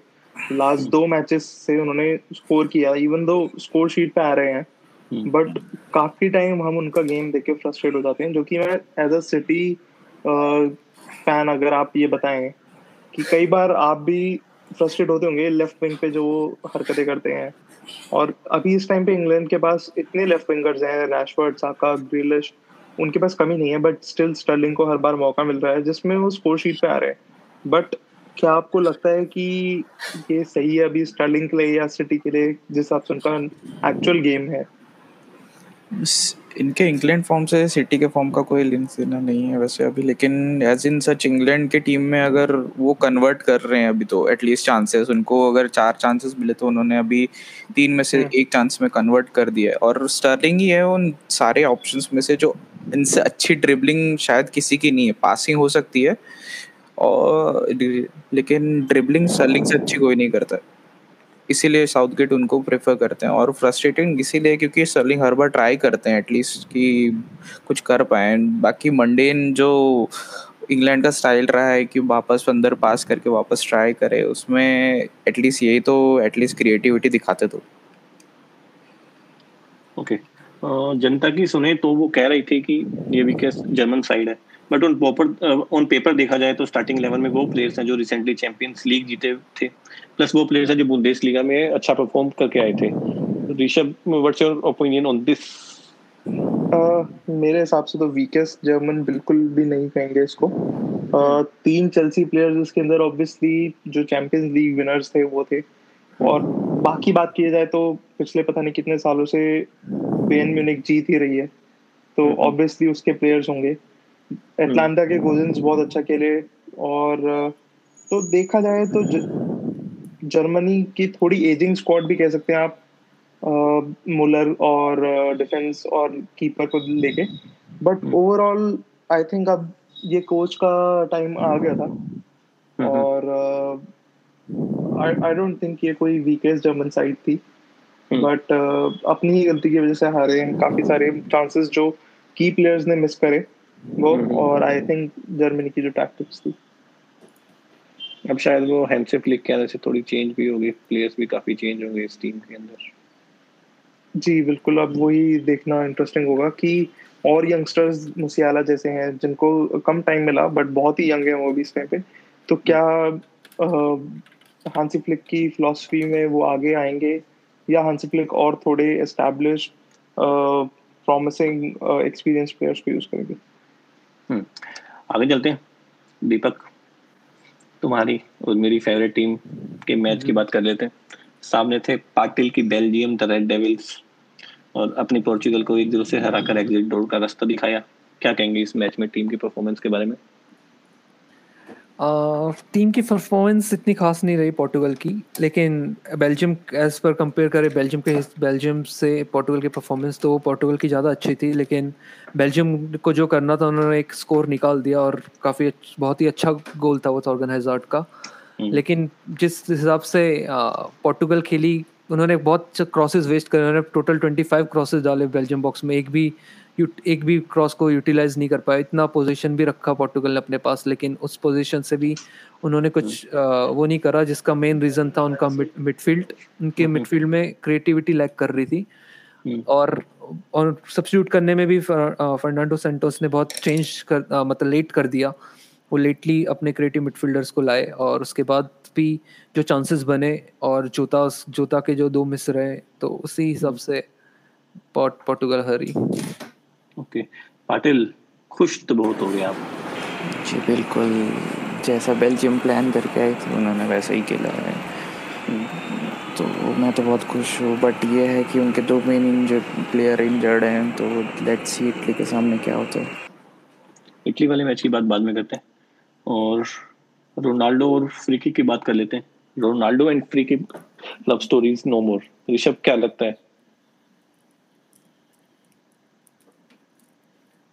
लास्ट दो मैचेस से उन्होंने स्कोर किया इवन दो स्कोर शीट पे आ रहे हैं बट हम्म। काफ़ी टाइम हम उनका गेम देख के फ्रस्ट्रेट हो जाते हैं जो कि मैं एज अ सिटी फ़ैन अगर आप ये बताएँ कि कई बार आप भी फ्रस्ट्रेट होते होंगे लेफ़्ट विंग पे जो हरकतें करते हैं और अभी इस टाइम पे इंग्लैंड के पास इतने लेफ़्ट विंगर्स हैं रैशवर्ड साका ग्रिलिश उनके पास कमी नहीं है बट स्टिल स्टर्लिंग को हर बार मौका मिल रहा है जिसमें वो स्कोर शीट पे आ रहे हैं बट क्या आपको लगता है कि ये सही है अभी स्टार्लिंग के लिए या सिटी के लिए जिस हिसाब से उनका एक्चुअल गेम है इनके इंग्लैंड फॉर्म से सिटी के फॉर्म का कोई लिंक देना नहीं है वैसे अभी लेकिन एज इन सच इंग्लैंड के टीम में अगर वो कन्वर्ट कर रहे हैं अभी तो एटलीस्ट चांसेस उनको अगर चार चांसेस मिले तो उन्होंने अभी तीन में से हम्म। एक चांस में कन्वर्ट कर दिया है और स्टार्लिंग ही है उन सारे ऑप्शंस में से जो इनसे अच्छी ड्रिबलिंग शायद किसी की नहीं है पासिंग हो सकती है और लेकिन ड्रिबलिंग सर्लिंग से अच्छी कोई नहीं करता। इसीलिए साउथ गेट उनको प्रेफर करते हैं और फ्रस्ट्रेटिंग इसीलिए क्योंकि सर्लिंग हर बार ट्राई करते हैं एटलीस्ट कि कुछ कर पाए। बाकी मंडेन जो इंग्लैंड का स्टाइल रहा है कि वापस अंदर पास करके वापस ट्राई करे, उसमें एटलीस्ट यही तो एटलीस्ट क्रिएटिविटी दिखाते तो। Okay okay. जनता की सुने तो वो कह रही थी कि ये भी जर्मन साइड है। But on proper on paper देखा जाए तो स्टार्टिंग लेवल में वो प्लेयर्स हैं जो रिसेंटली चैंपियंस लीग जीते थे। प्लस वो प्लेयर्स हैं जो बुंदेस लीगा में अच्छा परफॉर्म करके आए थे। Rishabh what's your opinion on this मेरे हिसाब से तो वीकेस्ट जर्मन बिल्कुल भी नहीं कहेंगे इसको। Uh, तीन चेल्सी प्लेयर्स इसके अंदर ऑब्वियसली जो चैंपियंस लीग विनर्स थे वो थे। और बाकी बात की जाए तो पिछले पता नहीं कितने सालों से बेन म्यूनिक जीत ही रही है। तो ऑब्वियसली उसके प्लेयर्स होंगे। एटलांटा के गोजेंस बहुत अच्छा खेले और तो देखा जाए तो जर्मनी की थोड़ी एजिंग स्क्वाड भी कह सकते हैं आप मुलर और डिफेंस और कीपर को लेके। बट ओवरऑल आई थिंक अब ये कोच का टाइम आ गया था। और आई डोंट थिंक ये कोई वीकेस्ट जर्मन साइड थी। बट uh, अपनी ही गलती की वजह से हारे हैं काफ़ी सारे चांसेस जो की प्लेयर्स ने मिस करे। वो और आई थिंक जर्मनी की जो टैक्टिक्स थी। अब शायद वो हैंसे फ्लिक के आने से थोड़ी चेंज भी होगी प्लेयर्स भी काफ़ी चेंज होंगे इस टीम के अंदर। जी बिल्कुल। अब वही देखना इंटरेस्टिंग होगा कि और यंगस्टर्स मुसियाला जैसे हैं जिनको कम टाइम मिला बट बहुत ही यंग है वो भी इस टाइम पे तो क्या हांसी फ्लिक की फिलोसफी में वो आगे आएँगे? या हांसी फ्लिक और थोड़े एस्टैब्लिश प्रॉमिसिंग एक्सपीरियंस प्लेयर्स को यूज़ करेंगे? हम्म, आगे चलते हैं। दीपक तुम्हारी और मेरी फेवरेट टीम के मैच की बात कर लेते हैं। सामने थे पाटिल की बेल्जियम द रेड डेविल्स और अपनी पोर्चुगल को एक दूसरे से हराकर एग्जिट डोर का रास्ता दिखाया। क्या कहेंगे इस मैच में टीम की परफॉर्मेंस के बारे में? टीम की परफॉर्मेंस इतनी खास नहीं रही पोर्टुगल की लेकिन बेल्जियम एज पर कंपेयर करें बेल्जियम के बेल्जियम से पोर्टुगल की परफॉर्मेंस तो पोर्टुगल की ज़्यादा अच्छी थी लेकिन बेल्जियम को जो करना था उन्होंने एक स्कोर निकाल दिया और काफ़ी बहुत ही अच्छा गोल था वो थॉर्गन हैजार्ड का हम्म। लेकिन जिस हिसाब से पोर्टुगल खेली उन्होंने बहुत क्रॉसेस वेस्ट करे उन्होंने टोटल ट्वेंटी फाइव क्रॉसेस डाले बेल्जियम बॉक्स में एक भी एक भी क्रॉस को यूटिलाइज नहीं कर पाया इतना पोजीशन भी रखा पोर्टुगल ने अपने पास लेकिन उस पोजीशन से भी उन्होंने कुछ आ, हम्म। वो नहीं करा जिसका मेन रीजन था उनका मिडफील्ड उनके मिडफील्ड हम्म। में क्रिएटिविटी लैक कर रही थी। हम्म। और और सब्सिट्यूट करने में भी फर्नांडो सेंटोस ने बहुत चेंज कर आ, मतलब लेट कर दिया। वो लेटली अपने क्रिएटिव मिडफील्डर्स को लाए और उसके बाद भी जो चांसेस बने और जोता जोता के जो दो मिस रहे तो उसी हिसाब से पोर्टुगल हरी। ओके। पाटिल खुश तो बहुत हो गए आप। जी बिल्कुल। जैसा बेल्जियम प्लान करके आए थे उन्होंने वैसा ही खेला है। तो मैं तो बहुत खुश हूँ बट ये है कि उनके दो मेन इंजर्ड प्लेयर इंजर्ड हैं तो लेट्स सी इटली के सामने क्या होता है। इटली वाले मैच की बात बाद में करते हैं। और रोनाल्डो और फ्रीकी की बात कर लेते हैं। Ronaldo and freaky love stories no more Rishabh क्या लगता है?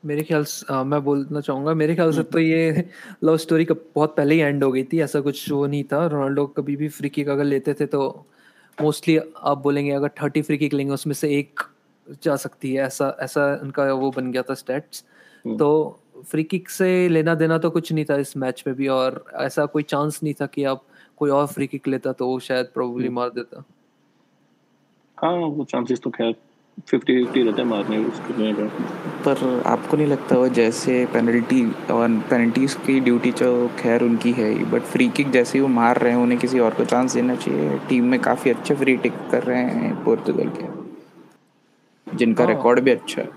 मेरे ख्याल से मैं बोलना चाहूँगा मेरे ख्याल से तो ये लव स्टोरी का बहुत पहले ही एंड हो गई थी ऐसा कुछ वो नहीं था रोनाल्डो कभी भी फ्री किक अगर लेते थे तो मोस्टली आप बोलेंगे अगर थर्टी फ्री किक लेंगे उसमें से एक जा सकती है ऐसा ऐसा उनका वो बन गया था स्टेट्स हम्म। तो फ्री किक से लेना देना तो कुछ नहीं था इस मैच में भी और ऐसा कोई चांस नहीं था कि आप कोई और फ्री किक लेता तो वो शायद प्रोबेबली हम्म। मार देता हाँ वो चांसेस तो खैर फिफ्टी फिफ्टी रहता है मारने उसके पर आपको नहीं लगता वो जैसे पेनल्टी और पेनल्टीज की ड्यूटी तो खैर उनकी है ही बट फ्री किक जैसे ही वो मार रहे हैं उन्हें किसी और को चांस देना चाहिए। टीम में काफ़ी अच्छे फ्री टिक कर रहे हैं पोर्तुगल के। जिनका रिकॉर्ड हाँ। भी अच्छा है।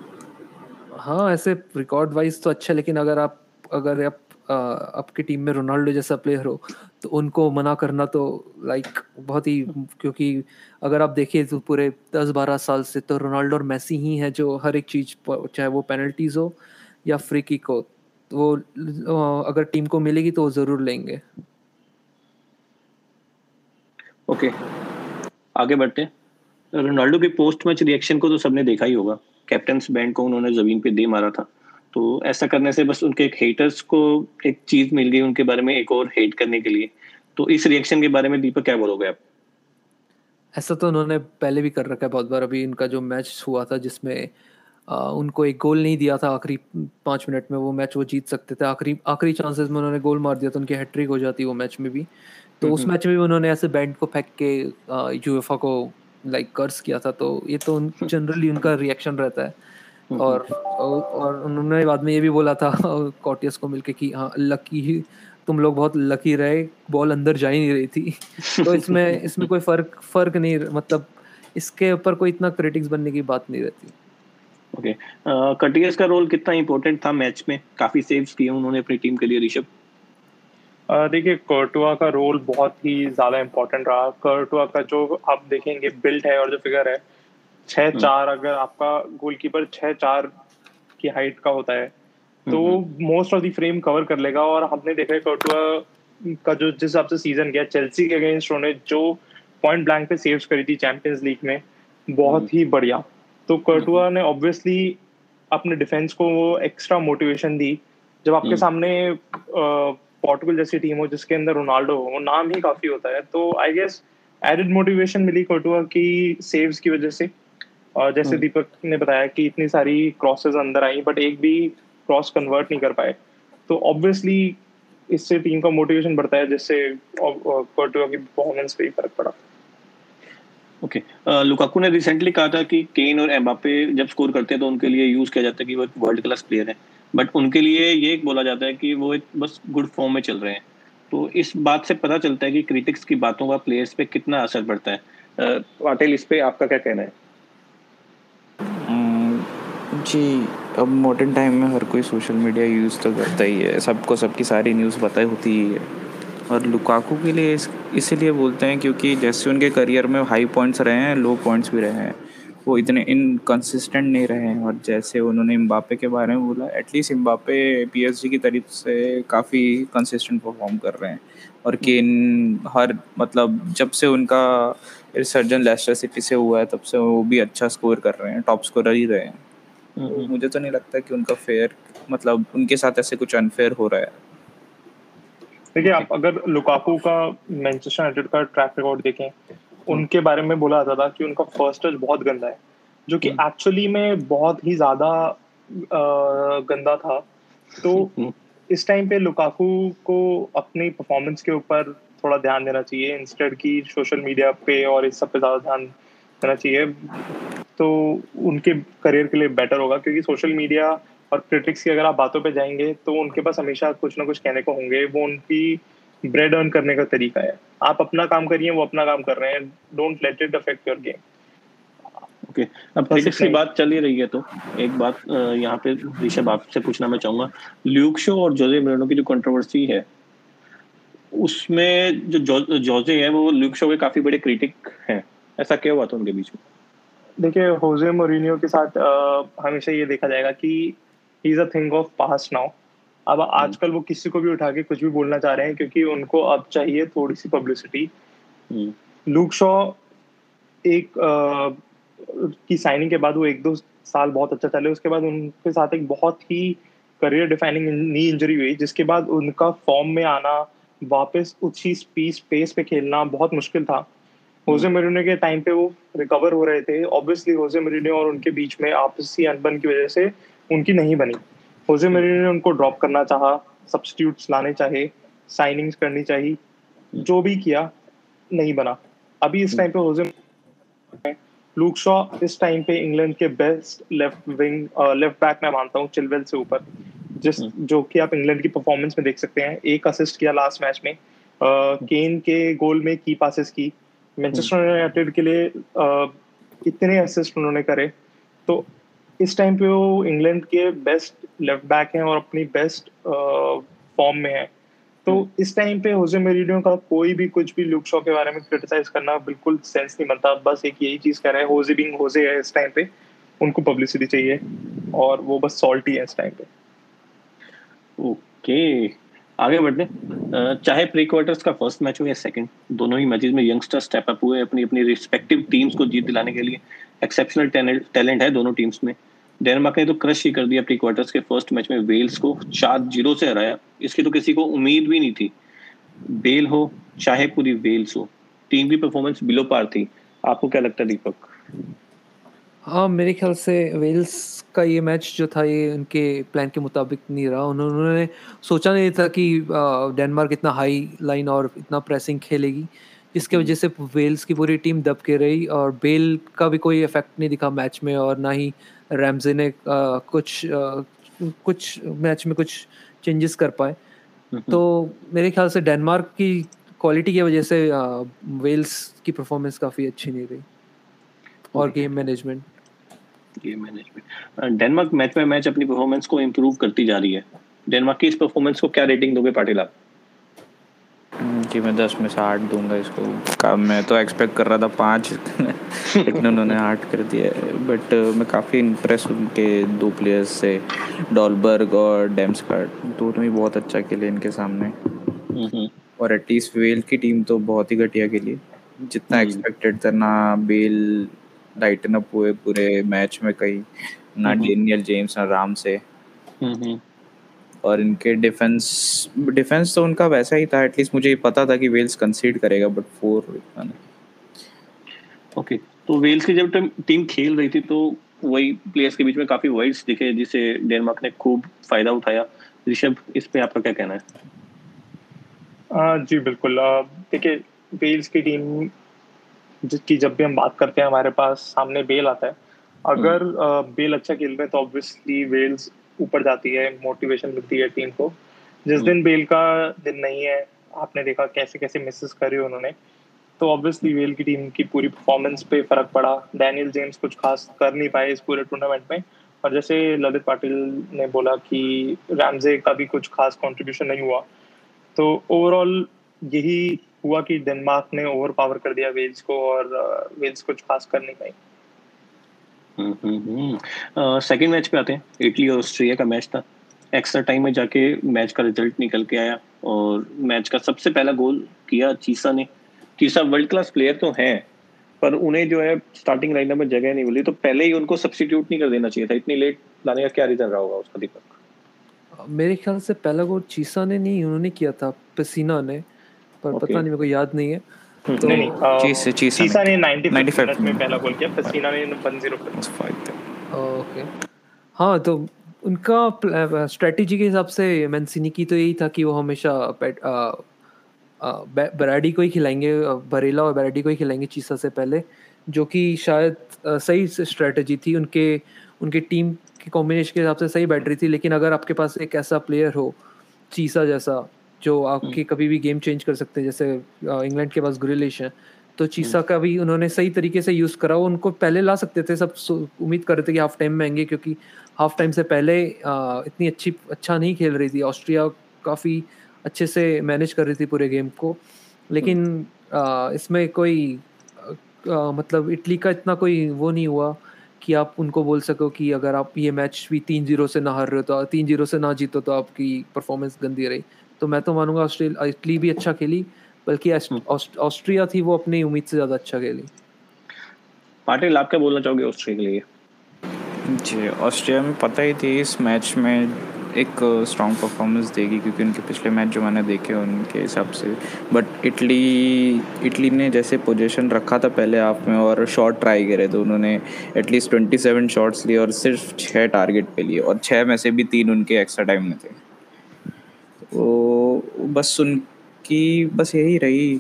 हाँ ऐसे रिकॉर्ड वाइज तो अच्छा लेकिन अगर आप अगर आप आपकी टीम में रोनाल्डो जैसा प्लेयर हो तो उनको मना करना तो लाइक बहुत ही, क्योंकि अगर आप देखिए तो पूरे दस बारह साल से तो रोनाल्डो और मैसी ही है जो हर एक चीज़ चाहे वो पेनल्टीज हो या फ्री किक हो तो वो अगर टीम को मिलेगी तो वो ज़रूर लेंगे। Okay okay. आगे बढ़ते रोनाल्डो के पोस्ट मैच रिएक्शन को तो सबने देखा ही होगा। कैप्टन बैंड को उन्होंने ज़मीन पे दे मारा था। तो ऐसा करने से बस उनके एक हेटर्स को एक चीज़ मिल गई उनके बारे में एक और हेट करने के लिए। तो इस रिएक्शन के बारे में दीपक क्या बोलोगे आप? ऐसा तो उन्होंने पहले भी कर रखा है बहुत बार। अभी इनका जो मैच हुआ था जिसमें आ, उनको एक गोल नहीं दिया था आखिरी पाँच मिनट में वो मैच वो जीत सकते थे। आखिरी आखिरी चांसेस में उन्होंने गोल मार दिया तो उनकी हैट्रिक हो जाती वो मैच में भी। तो उस मैच में भी उन्होंने ऐसे बैंड को फेंक के यूएफा को लाइक कर्स किया था। तो ये तो उन, जनरली उनका रिएक्शन रहता है। और और उन्होंने बाद में ये भी बोला था कॉटियस को मिलके कि हाँ लकी ही तुम लोग बहुत लकी रहे बॉल अंदर जा ही नहीं रही थी। तो इसमें इसमें कोई फ़र्क फ़र्क नहीं मतलब इसके ऊपर कोई इतना क्रिटिक्स बनने की बात नहीं रहती। Okay okay. कटियस uh, का रोल कितना इंपॉर्टेंट था मैच में? काफ़ी सेव्स किए उन्होंने अपनी टीम के लिए ऋषभ। देखिए कर्टुआ का रोल बहुत ही ज़्यादा इम्पोर्टेंट रहा। कर्टुआ का जो आप देखेंगे बिल्ट है और जो फिगर है छह हम्म। चार अगर आपका गोलकीपर छह चार की हाइट का होता है तो most of the frame cover कर लेगा और हमने देखा है कर्टुआ का जो जिस हिसाब से सीज़न गया चेल्सी के अगेंस्ट उन्होंने जो पॉइंट ब्लैंक पे सेव्स करी थी चैंपियंस लीग में बहुत हम्म। ही बढ़िया तो कर्टुआ ने ऑब्वियसली अपने डिफेंस को वो एक्स्ट्रा मोटिवेशन दी जब आपके हम्म। सामने पोर्टुगल जैसी टीम हो जिसके अंदर रोनाल्डो हो वो नाम ही काफ़ी होता है तो आई गेस एडेड मोटिवेशन मिली कोटुआ की सेव्स की वजह से और जैसे हम्म। दीपक ने बताया कि इतनी सारी क्रॉसेस अंदर आई बट एक भी क्रॉस कन्वर्ट नहीं कर पाए। तो ऑब्वियसली इससे टीम का मोटिवेशन बढ़ता है जिससे कोटुआ की परफॉर्मेंस पे ही फ़र्क पड़ा। ओके लुकाकू ने रिसेंटली कहा था कि केन और एम्बापे जब स्कोर करते हैं तो उनके लिए यूज़ किया जाता है कि वो वर्ल्ड क्लास प्लेयर है। बट उनके लिए ये बोला जाता है कि वो एक बस गुड फॉर्म में चल रहे हैं। तो इस बात से पता चलता है कि क्रिटिक्स की बातों का प्लेयर्स पे कितना असर पड़ता है। वाटेल इस पे आपका क्या कहना है? जी, अब मॉडर्न टाइम में हर कोई सोशल मीडिया यूज़ तो करता ही है। सबको सबकी सारी न्यूज़ पता होती ही है। और लुकाकू के लिए इसीलिए बोलते हैं क्योंकि जैसे उनके करियर में हाई पॉइंट्स रहे हैं लो पॉइंट्स भी रहे हैं। वो इतने इनकन्सिस्टेंट नहीं रहे हैं। और जैसे उन्होंने इम्बापे के बारे में बोला एटलीस्ट इम्बापे पीएसजी की तरफ़ से काफ़ी कंसिस्टेंट परफॉर्म कर रहे हैं। और केन हर मतलब जब से उनका रिसर्जन लेस्टर सिटी से हुआ है, तब से वो भी अच्छा स्कोर कर रहे हैं टॉप स्कोरर ही रहे हैं। तो मुझे तो नहीं लगता कि उनका फेयर मतलब उनके साथ ऐसे कुछ अनफेयर हो रहा है। देखिए आप अगर लुकाकू का मैनचेस्टर यूनाइटेड का ट्रैक रिकॉर्ड देखें उनके बारे में बोला जाता था कि उनका फ़र्स्ट टच बहुत गंदा है जो कि एक्चुअली हम्म। में बहुत ही ज़्यादा गंदा था। तो हम्म। इस टाइम पे लुकाकू को अपनी परफॉर्मेंस के ऊपर थोड़ा ध्यान देना चाहिए। इंस्टेड की सोशल मीडिया पे और इस सब पे ज़्यादा ध्यान देना चाहिए। तो उनके करियर के लिए बेटर होगा क्योंकि सोशल मीडिया और क्रिटिक्स की अगर आप बातों पे जाएँगे तो उनके पास हमेशा कुछ ना कुछ कहने को होंगे। वो उनकी ब्रेड अर्न करने का तरीका है। आप अपना काम करिए वो अपना काम कर रहे हैं। Don't let it affect your game okay अब क्रिटिक्स की बात चल ही रही है तो एक बात यहाँ पे ऋषभ आपसे पूछना मैं चाहूँगा। ल्यूक शो और जोजे मेरेनो की जो कंट्रोवर्सी है उसमें जो जोजे है वो ल्यूक शो के काफ़ी बड़े क्रिटिक हैं। ऐसा क्या हुआ था उनके बीच में? देखिए होजे मोरिनियो के साथ हमेशा ये देखा जाएगा कि he is a thing of past now अब हम्म। आजकल वो किसी को भी उठा के कुछ भी बोलना चाह रहे हैं क्योंकि उनको अब चाहिए थोड़ी सी पब्लिसिटी लूक शॉ एक आ, की साइनिंग के बाद वो एक दो साल बहुत अच्छा चले उसके बाद उनके साथ एक बहुत ही करियर डिफाइनिंग नी इंजरी हुई जिसके बाद उनका फॉर्म में आना वापस उसी स्पीस पेस पे खेलना बहुत मुश्किल था। होजे मरीनो के टाइम पे वो रिकवर हो रहे थे। ऑब्वियसली होजे मरीनो और उनके बीच में आपसी अनबन की वजह से उनकी नहीं बनी। होजे मरीनो ने उनको ड्रॉप करना चाहा सब्सटीट्यूट्स लाने चाहे साइनिंग्स करनी चाहिए जो भी किया नहीं बना। अभी इस टाइम पे होजे लूक शॉ इस टाइम पे इंग्लैंड के best left wing left back मैं मानता हूँ चिलवेल से ऊपर। जिस हम्म। जो कि आप इंग्लैंड की परफॉर्मेंस में देख सकते हैं एक असिस्ट किया लास्ट मैच में। केन के गोल में की पासेस की। मैनचेस्टर यूनाइटेड के लिए इतने असिस्ट उन्होंने करे। तो इस टाइम पे वो इंग्लैंड के बेस्ट लेफ़्ट बैक हैं और अपनी बेस्ट फॉर्म में है। तो हम्म। इस टाइम पे होजे मेरिडियो का कोई भी कुछ भी लुक शॉ के बारे में क्रिटिसाइज करना बिल्कुल सेंस नहीं बनता। बस एक यही चीज़ कह रहे हैं होजे बिंग होजे है इस टाइम पे उनको पब्लिसिटी चाहिए और वो बस सॉल्टी है इस टाइम पे। ओके आगे बढ़ते चाहे प्री क्वार्टर्स का फ़र्स्ट मैच हो या सेकंड दोनों ही मैचेस में यंगस्टर स्टेप अप हुए अपनी अपनी रिस्पेक्टिव टीम्स को जीत दिलाने के लिए। एक्सेप्शनल टैलेंट है दोनों टीम्स में। डेनमार्क ने तो क्रश ही कर दिया प्री क्वार्टर्स के फ़र्स्ट मैच में वेल्स को चार ज़ीरो से हराया। इसकी तो किसी को उम्मीद भी नहीं थी। बेल हो, चाहे पूरी वेल्स हो टीम की परफॉर्मेंस बिलो पार थी। आपको क्या लगता है, दीपक? हाँ मेरे ख्याल से वेल्स का ये मैच जो था ये उनके प्लान के मुताबिक नहीं रहा। उन्होंने सोचा नहीं था कि डेनमार्क इतना हाई लाइन और इतना प्रेसिंग खेलेगी। जिसके वजह से वेल्स की पूरी टीम दब के रही और बेल का भी कोई इफ़ेक्ट नहीं दिखा मैच में और ना ही रैमजे ने आ, कुछ आ, कुछ मैच में कुछ चेंजेस कर पाए। तो मेरे ख्याल से डेनमार्क की क्वालिटी की वजह से वेल्स की परफॉर्मेंस काफ़ी अच्छी नहीं रही। और game management game management Denmark match में मैच अपनी परफॉर्मेंस को इम्प्रूव करती जा रही है। डेनमार्क की इस परफॉर्मेंस को क्या रेटिंग दोगे पाटिल आप? हम्म, जी मैं दस में से आठ दूँगा इसको। का मैं तो एक्सपेक्ट कर रहा था पाँच लेकिन उन्होंने आठ कर दिया बट मैं काफ़ी इम्प्रेस उनके दो प्लेयर्स से। डॉलबर्ग और डेम्सकार्ड दोनों ही बहुत अच्छा खेले इनके सामने। हम्म। और एटलीस्ट वेल की टीम तो बहुत ही घटिया खेली। जितना एक्सपेक्टेड हम्म। था ना बेल लाइटन अप हुए पूरे मैच में कहीं ना डेनियल जेम्स ना राम से। और इनके डिफेंस डिफेंस तो उनका वैसा ही था एटलीस्ट मुझे पता था कि वेल्स कंसीड करेगा बट फोर ओके तो वेल्स की जब टीम खेल रही थी तो वही प्लेयर्स के बीच में काफ़ी वाइड्स दिखे जिसे डेनमार्क ने खूब फ़ायदा उठाया। ऋषभ इस पे आपका क्या कहना है? आ, जी बिल्कुल। देखिए वेल्स की टीम जिसकी जब भी हम बात करते हैं हमारे पास सामने बेल आता है। अगर बेल हम्म। अच्छा खेल रहे तो ऑब्वियसली वेल्स ऊपर जाती है मोटिवेशन मिलती है टीम को। जिस दिन बेल का दिन नहीं है आपने देखा कैसे कैसे मिसेस करे उन्होंने। तो ऑब्वियसली वेल की टीम की पूरी परफॉर्मेंस पे फ़र्क पड़ा। डैनियल जेम्स कुछ खास कर नहीं पाए इस पूरे टूर्नामेंट में। और जैसे ललित पाटिल ने बोला कि रैमजे का भी कुछ खास कंट्रीब्यूशन नहीं हुआ। तो ओवरऑल यही हुआ कि डेनमार्क ने ओवर पावर कर दिया वेल्स को और वेल्स कुछ खास कर नहीं पाई। सेकंड मैच पे आते हैं। इटली और ऑस्ट्रेलिया का मैच था। एक्स्ट्रा टाइम में जाके मैच का रिज़ल्ट निकल के आया और मैच का सबसे पहला गोल किया चीसा ने। चीसा वर्ल्ड क्लास प्लेयर तो हैं पर उन्हें जो है स्टार्टिंग लाइनअप में जगह नहीं मिली। तो पहले ही उनको सब्सटीट्यूट नहीं कर देना चाहिए था। इतनी लेट लाने का क्या रीजन रहा होगा उसका दीपक? मेरे ख्याल से पहला गोल चीसा ने नहीं उन्होंने किया था पसीना ने। पर okay. पता नहीं मेरे को याद नहीं है। हम्म। तो नहीं चीस चीस चीसा ने 95 में पहला गोल किया पसीना ने 1-0 पे। ओके हाँ तो उनका स्ट्रेटजी के हिसाब से मैंसिनी की तो यही था कि वो हमेशा बराडी को ही खिलाएँगे बरेला और बराडी को ही खिलाएँगे चीसा से पहले जो कि शायद सही स्ट्रेटजी थी। उनके उनके टीम के कॉम्बिनेशन के हिसाब से सही बैटरी थी लेकिन अगर आपके पास एक ऐसा प्लेयर हो चीसा जैसा जो आपके हम्म। कभी भी गेम चेंज कर सकते हैं जैसे इंग्लैंड के पास ग्रिलिश है तो चीसा हम्म। का भी उन्होंने सही तरीके से यूज़ करा। वो उनको पहले ला सकते थे सब उम्मीद कर रहे थे कि हाफ़ टाइम में आएँगे क्योंकि हाफ़ टाइम से पहले इतनी अच्छी अच्छा नहीं खेल रही थी। ऑस्ट्रिया काफ़ी अच्छे से मैनेज कर रही थी पूरे गेम को। लेकिन इसमें कोई मतलब इटली का इतना कोई वो नहीं हुआ कि आप उनको बोल सको कि अगर आप ये मैच भी तीन ज़ीरो से ना हार रहे हो तो तीन ज़ीरो से ना जीतो तो आपकी परफॉर्मेंस गंदी रही। तो मैं तो मानूँगा ऑस्ट्रेलिया इटली भी अच्छा खेली बल्कि ऑस्ट्रिया थी वो अपनी उम्मीद से ज़्यादा अच्छा खेली। पाटिल आप क्या बोलना चाहोगे ऑस्ट्रिया के लिए? जी ऑस्ट्रिया में पता ही थी इस मैच में एक स्ट्रॉन्ग परफॉर्मेंस देगी क्योंकि उनके पिछले मैच जो मैंने देखे उनके हिसाब से। बट इटली इटली ने जैसे पोजीशन रखा था पहले हाफ़ में और शॉट ट्राई करे तो उन्होंने एटलीस्ट ट्वेंटी सेवन शॉट्स लिए और सिर्फ़ छः टारगेट पे लिए और छः में से भी तीन उनके एक्स्ट्रा टाइम में थे। तो बस उनकी बस यही रही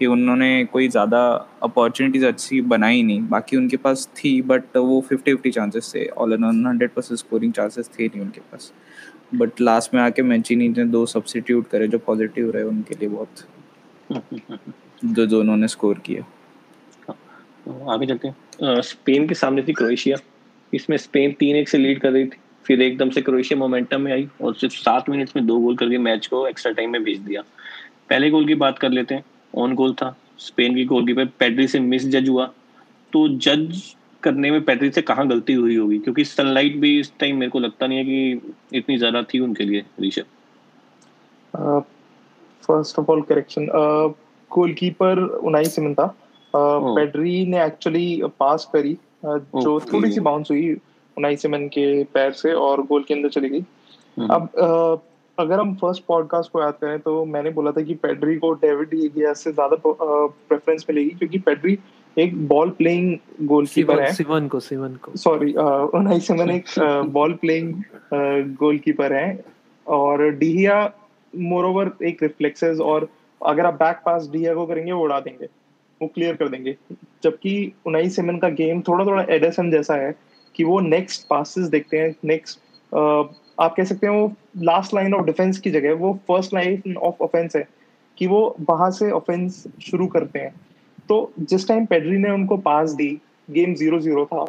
कि उन्होंने कोई ज़्यादा अपॉर्चुनिटीज़ अच्छी बनाई नहीं। बाकी उनके पास थी बट वो फिफ्टी फिफ्टी चांसेस थे all an on hundred percent scoring chances थे नहीं उनके पास। बट लास्ट में आके मैंचिनी ने दो सब्सिट्यूट करे जो पॉजिटिव रहे उनके लिए बहुत। जो जो उन्होंने स्कोर किया। तो आगे चलते हैं। स्पेन के सामने थी क्रोएशिया इसमें स्पेन तीन एक से लीड कर रही थी। फिर एकदम से क्रोएशिया मोमेंटम में आई और सिर्फ़ सात मिनट्स में दो गोल करके मैच को एक्स्ट्रा टाइम में भेज दिया। पहले गोल की बात कर लेते हैं। ऑन गोल था। स्पेन की गोलकीपर पेड्री से मिस जज हुआ। तो जज करने में पेड्री से कहाँ गलती हुई होगी? क्योंकि सनलाइट भी इस टाइम मेरे को लगता नहीं है कि इतनी ज़्यादा थी उनके लिए Rishabh. First of all correction goalkeeper Unai Simon था पेड्री ने एक्चुअली पास करी। जो थोड़ी सी बाउंस हुई। उनाई सिमन के पैर से और गोल के अंदर चली गई। हम्म। अब अगर हम फ़र्स्ट पॉडकास्ट को याद करें तो मैंने बोला था कि पेड्री को डेविड एगिया से ज़्यादा प्रेफरेंस मिलेगी क्योंकि पेड्री एक बॉल प्लेइंग गोलकीपर है। सिवन को सिवन को। सॉरी उनाई सिमन एक बॉल प्लेइंग गोलकीपर है और डिहिया मोरोवर एक रिफ्लेक्सेस और अगर आप बैक पास डिहिया को करेंगे वो उड़ा देंगे वो क्लियर कर देंगे। जबकि उनाई सिमन का गेम थोड़ा थोड़ा एडसन जैसा है कि वो नेक्स्ट पासिस देखते हैं नेक्स्ट आप कह सकते हैं वो लास्ट लाइन ऑफ़ डिफेंस की जगह, वो फ़र्स्ट लाइन ऑफ़ ऑफेंस है कि वो वहाँ से ऑफेंस शुरू करते हैं। तो जिस टाइम पेड्री ने उनको पास दी गेम ज़ीरो ज़ीरो था,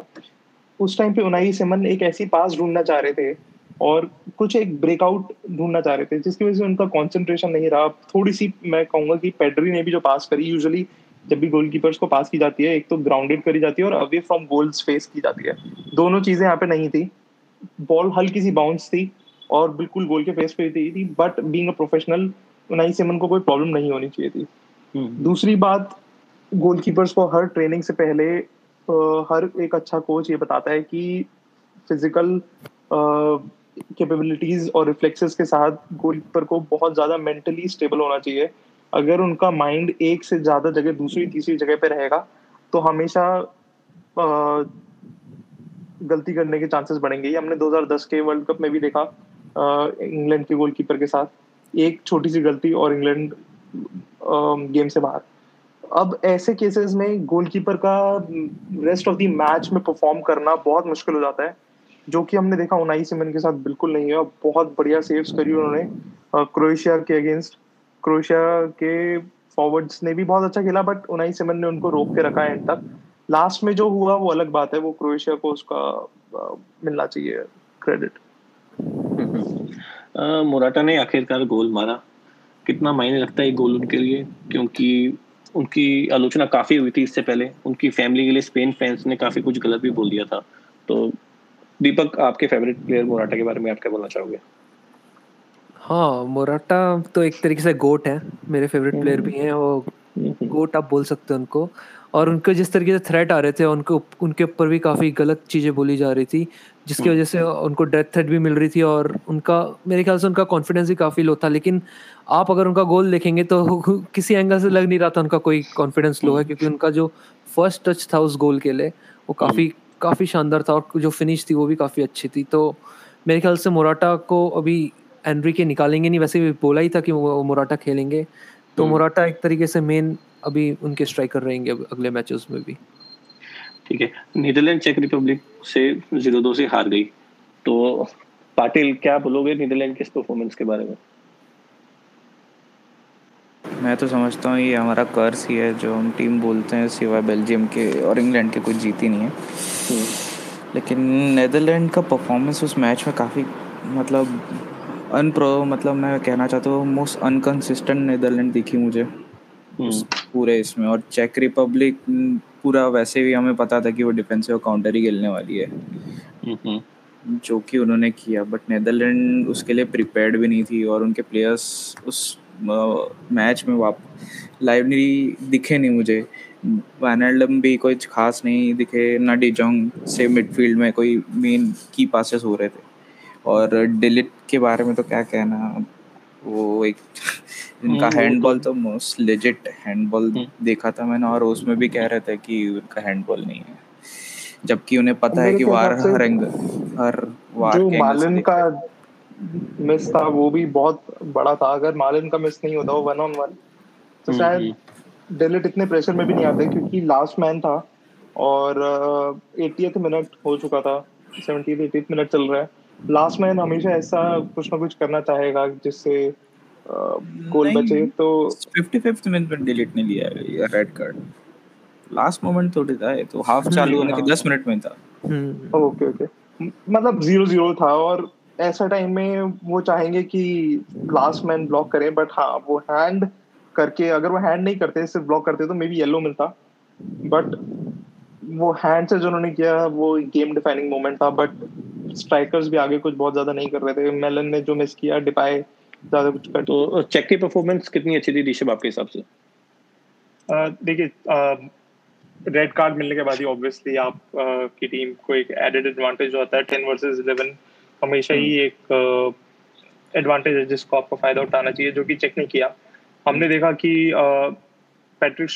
उस टाइम पे उनाई सिमन एक ऐसी पास ढूंढना चाह रहे थे और कुछ एक ब्रेकआउट ढूंढना चाह रहे थे, जिसकी वजह से उनका कंसंट्रेशन नहीं रहा। थोड़ी सी मैं कहूँगा कि पेड्री ने भी जो पास करी यूजुअली जब भी गोलकीपर्स को पास की जाती है एक तो ग्राउंडेड करी जाती है और अवे फ्रॉम गोल्स फेस की जाती है। दोनों चीज़ें यहाँ पे नहीं थी। बॉल हल्की सी बाउंस थी और बिल्कुल गोल के फेस पे थी थी but being a professional Unai Simon को कोई प्रॉब्लम नहीं होनी चाहिए थी। हम्म। दूसरी बात गोलकीपर्स को हर ट्रेनिंग से पहले हर एक अच्छा कोच ये बताता है कि फ़िज़िकल कैपेबिलिटीज और रिफ्लेक्सेस के साथ गोलकीपर को बहुत ज़्यादा मेंटली स्टेबल होना चाहिए। अगर उनका माइंड एक से ज़्यादा जगह दूसरी, तीसरी जगह पे रहेगा तो हमेशा गलती करने के चांसेस बढ़ेंगे। हमने 2010 के वर्ल्ड कप में भी देखा इंग्लैंड के गोलकीपर के साथ। एक छोटी सी गलती और इंग्लैंड गेम से बाहर। अब ऐसे केसेस में गोलकीपर का रेस्ट ऑफ़ द मैच में परफॉर्म करना बहुत मुश्किल हो जाता है, जो कि हमने देखा उनाई सिमन के साथ बिल्कुल नहीं है। बहुत बढ़िया सेव्स करी उन्होंने क्रोएशिया के अगेंस्ट क्रोएशिया के फॉरवर्ड्स ने भी बहुत अच्छा खेला बट उनाई सिमन ने उनको रोक के रखा एंड तक। लास्ट में जो हुआ, वो अलग बात है, वो क्रोएशिया को उसका मिलना चाहिए क्रेडिट मोराटा ने आखिरकार गोल मारा। कितना मायने रखता है गोल उनके लिए? क्योंकि उनकी आलोचना काफ़ी हुई थी इससे पहले। उनकी फैमिली के लिए स्पेन फैंस ने काफ़ी कुछ गलत भी बोल दिया था। तो दीपक, आपके फेवरेट प्लेयर मोराटा के बारे में आप क्या बोलना चाहोगे? हाँ मोराटा तो एक तरीके से गोट है। मेरे फेवरेट प्लेयर भी हैं वो गोट आप बोल सकते हैं उनको। और उनके जिस तरीके से थ्रेट आ रहे थे उनको उनके ऊपर भी काफ़ी गलत चीज़ें बोली जा रही थी जिसकी वजह से उनको डेथ थ्रेट भी मिल रही थी और उनका मेरे ख्याल से उनका कॉन्फिडेंस भी काफ़ी लो था। लेकिन आप अगर उनका गोल देखेंगे तो किसी एंगल से लग नहीं रहा था उनका कोई कॉन्फिडेंस लो है क्योंकि उनका जो फ़र्स्ट टच था उस गोल के लिए वो काफ़ी काफ़ी शानदार था और जो फिनिश थी वो भी काफ़ी अच्छी थी। तो मेरे ख्याल से मोराटा को अभी एनरी के निकालेंगे नहीं। वैसे भी बोला ही था कि वो मोराटा खेलेंगे। तो मोराटा एक तरीके से मेन अभी उनके स्ट्राइकर रहेंगे अगले मैचेस में भी। ठीक है। नीदरलैंड चेक रिपब्लिक से ज़ीरो दो से हार गई। तो पाटिल क्या बोलोगे नीदरलैंड के इस परफॉर्मेंस के बारे में? मैं तो समझता हूँ ये हमारा कर्स ही है। जो हम टीम बोलते हैं सिवाय बेल्जियम के और इंग्लैंड के कुछ जीती नहीं है। हम्म। लेकिन नीदरलैंड का परफॉर्मेंस उस मैच में काफ़ी मतलब अनप्रो मतलब मैं कहना चाहता हूँ मोस्ट अनकंसिस्टेंट नेदरलैंड दिखी मुझे। हम्म। पूरे इसमें। और चेक रिपब्लिक पूरा वैसे भी हमें पता था कि वो डिफेंसिव काउंटर ही खेलने वाली है। जो कि उन्होंने किया। बट नेदरलैंड उसके लिए प्रिपेयर्ड भी नहीं थी और उनके प्लेयर्स उस मैच में वाप लाइव नहीं दिखे नहीं मुझे। वैनल्डम भी कोई खास नहीं दिखे। ना डिजोंग से मिडफील्ड में कोई मेन की पासेस हो रहे थे। और डिलिट के बारे में तो क्या कहना? वो एक इनका हैंडबॉल हम्म, तो मोस्ट लेजिट हैंडबॉल देखा था मैंने और उसमें भी कह रहे थे कि उनका हैंडबॉल नहीं है। जबकि उन्हें पता है कि वार हर एंगल हर वार जो मालिन का मिस था वो भी बहुत बड़ा था। अगर मालिन का मिस नहीं होता वो वन ऑन वन तो हम्म, शायद डेलिट हम्म। इतने प्रेशर में भी नहीं आते क्योंकि लास्ट मैन था और एटीएथ मिनट हो चुका था सेवेंटी एटीथ मिनट चल रहा है। लास्ट मैन हमेशा ऐसा कुछ ना कुछ करना चाहेगा जिससे गोल बचे तो 55th मिनट में डिलीट नहीं लिया ये रेड कार्ड लास्ट मोमेंट थोड़ी था ये तो हाफ़ चालू होने के 10 मिनट में था। Okay okay. मतलब ज़ीरो ज़ीरो था और ऐसा टाइम में वो चाहेंगे कि लास्ट मैन ब्लॉक करें बट हाँ वो हैंड करके अगर वो हैंड नहीं करते सिर्फ़ ब्लॉक करते तो मे बी येलो मिलता। बट वो हैंड से जो उन्होंने किया वो गेम डिफाइनिंग मोमेंट था बट स्ट्राइकर्स भी आगे कुछ बहुत ज़्यादा नहीं कर रहे थे। मेलन ने जो मिस किया डिपाई ज़्यादा कुछ कर तो चेक की परफॉर्मेंस कितनी अच्छी थी ऋषभ आपके हिसाब से? देखिए रेड कार्ड मिलने के बाद ही ऑब्वियसली आप की टीम को एक एडेड एडवांटेज होता है टेन वर्सेस इलेवन हमेशा ही हम्म। एक एडवांटेज है जिसको आपको फ़ायदा उठाना चाहिए जो कि चेक नहीं किया। हमने देखा कि पैट्रिक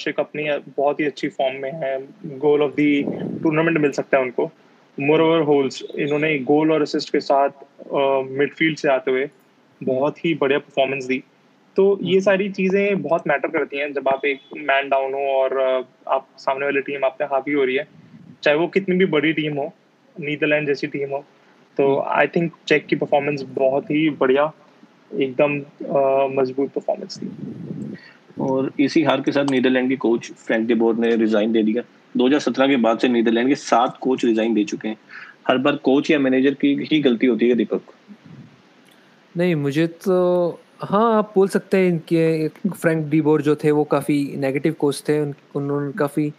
शिक अपनी बहुत ही अच्छी फॉर्म में है। गोल ऑफ़ दी टूर्नामेंट मिल सकता है उनको। मोर ओवर होल्स इन्होंने गोल और असिस्ट के साथ मिडफील्ड से आते हुए बहुत ही बढ़िया परफॉर्मेंस दी। तो ये हम्म। सारी चीज़ें बहुत मैटर करती हैं। जब आप एक मैन डाउन हो और आप सामने वाली टीम आप पे हावी हो रही है चाहे वो कितनी भी बड़ी टीम हो नीदरलैंड जैसी टीम हो तो आई थिंक चेक की परफॉर्मेंस बहुत ही बढ़िया एकदम मज़बूत परफॉर्मेंस थी। और इसी हार के साथ नीदरलैंड के कोच फ्रैंक डेबोर ने रिजाइन दे दिया। 2017 के बाद से नीदरलैंड के सात कोच रिजाइन दे चुके हैं। हर बार कोच या मैनेजर की ही गलती होती है दीपक? नहीं मुझे तो हाँ आप बोल सकते हैं इनके फ्रैंक डीबोर जो थे वो काफ़ी नेगेटिव कोच थे। उन, उन्होंने काफ़ी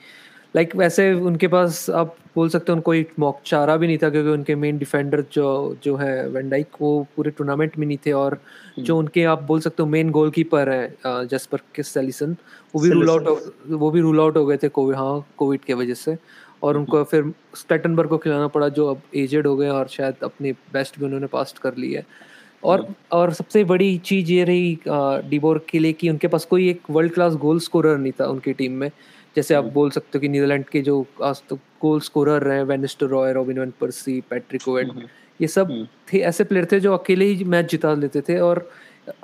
लाइक like, वैसे उनके पास आप बोल सकते हैं उनको एक मौक चारा भी नहीं था क्योंकि उनके मेन डिफेंडर जो जो है वेंडाइक वो पूरे टूर्नामेंट में नहीं थे और जो हम्म। उनके आप बोल सकते हो मेन गोलकीपर है जसपर किस सेलिसन वो भी रूल आउट वो भी रूल आउट हो गए थे कोविड हाँ कोविड के वजह से। और उनको फिर स्टेटनबर्ग को खिलाना पड़ा जो अब एजेड हो गए और शायद अपने बेस्ट भी उन्होंने पास्ट कर ली है। और और सबसे बड़ी चीज़ ये रही डिबोर के लिए कि उनके पास कोई एक वर्ल्ड क्लास गोल स्कोरर नहीं था उनकी टीम में। जैसे आप बोल सकते हो कि नीदरलैंड के जो आज तो गोल स्कोरर रहे van Nistelrooy Robin van Persie Patrick Ovett ये सब थे ऐसे प्लेयर थे जो अकेले ही मैच जिता लेते थे और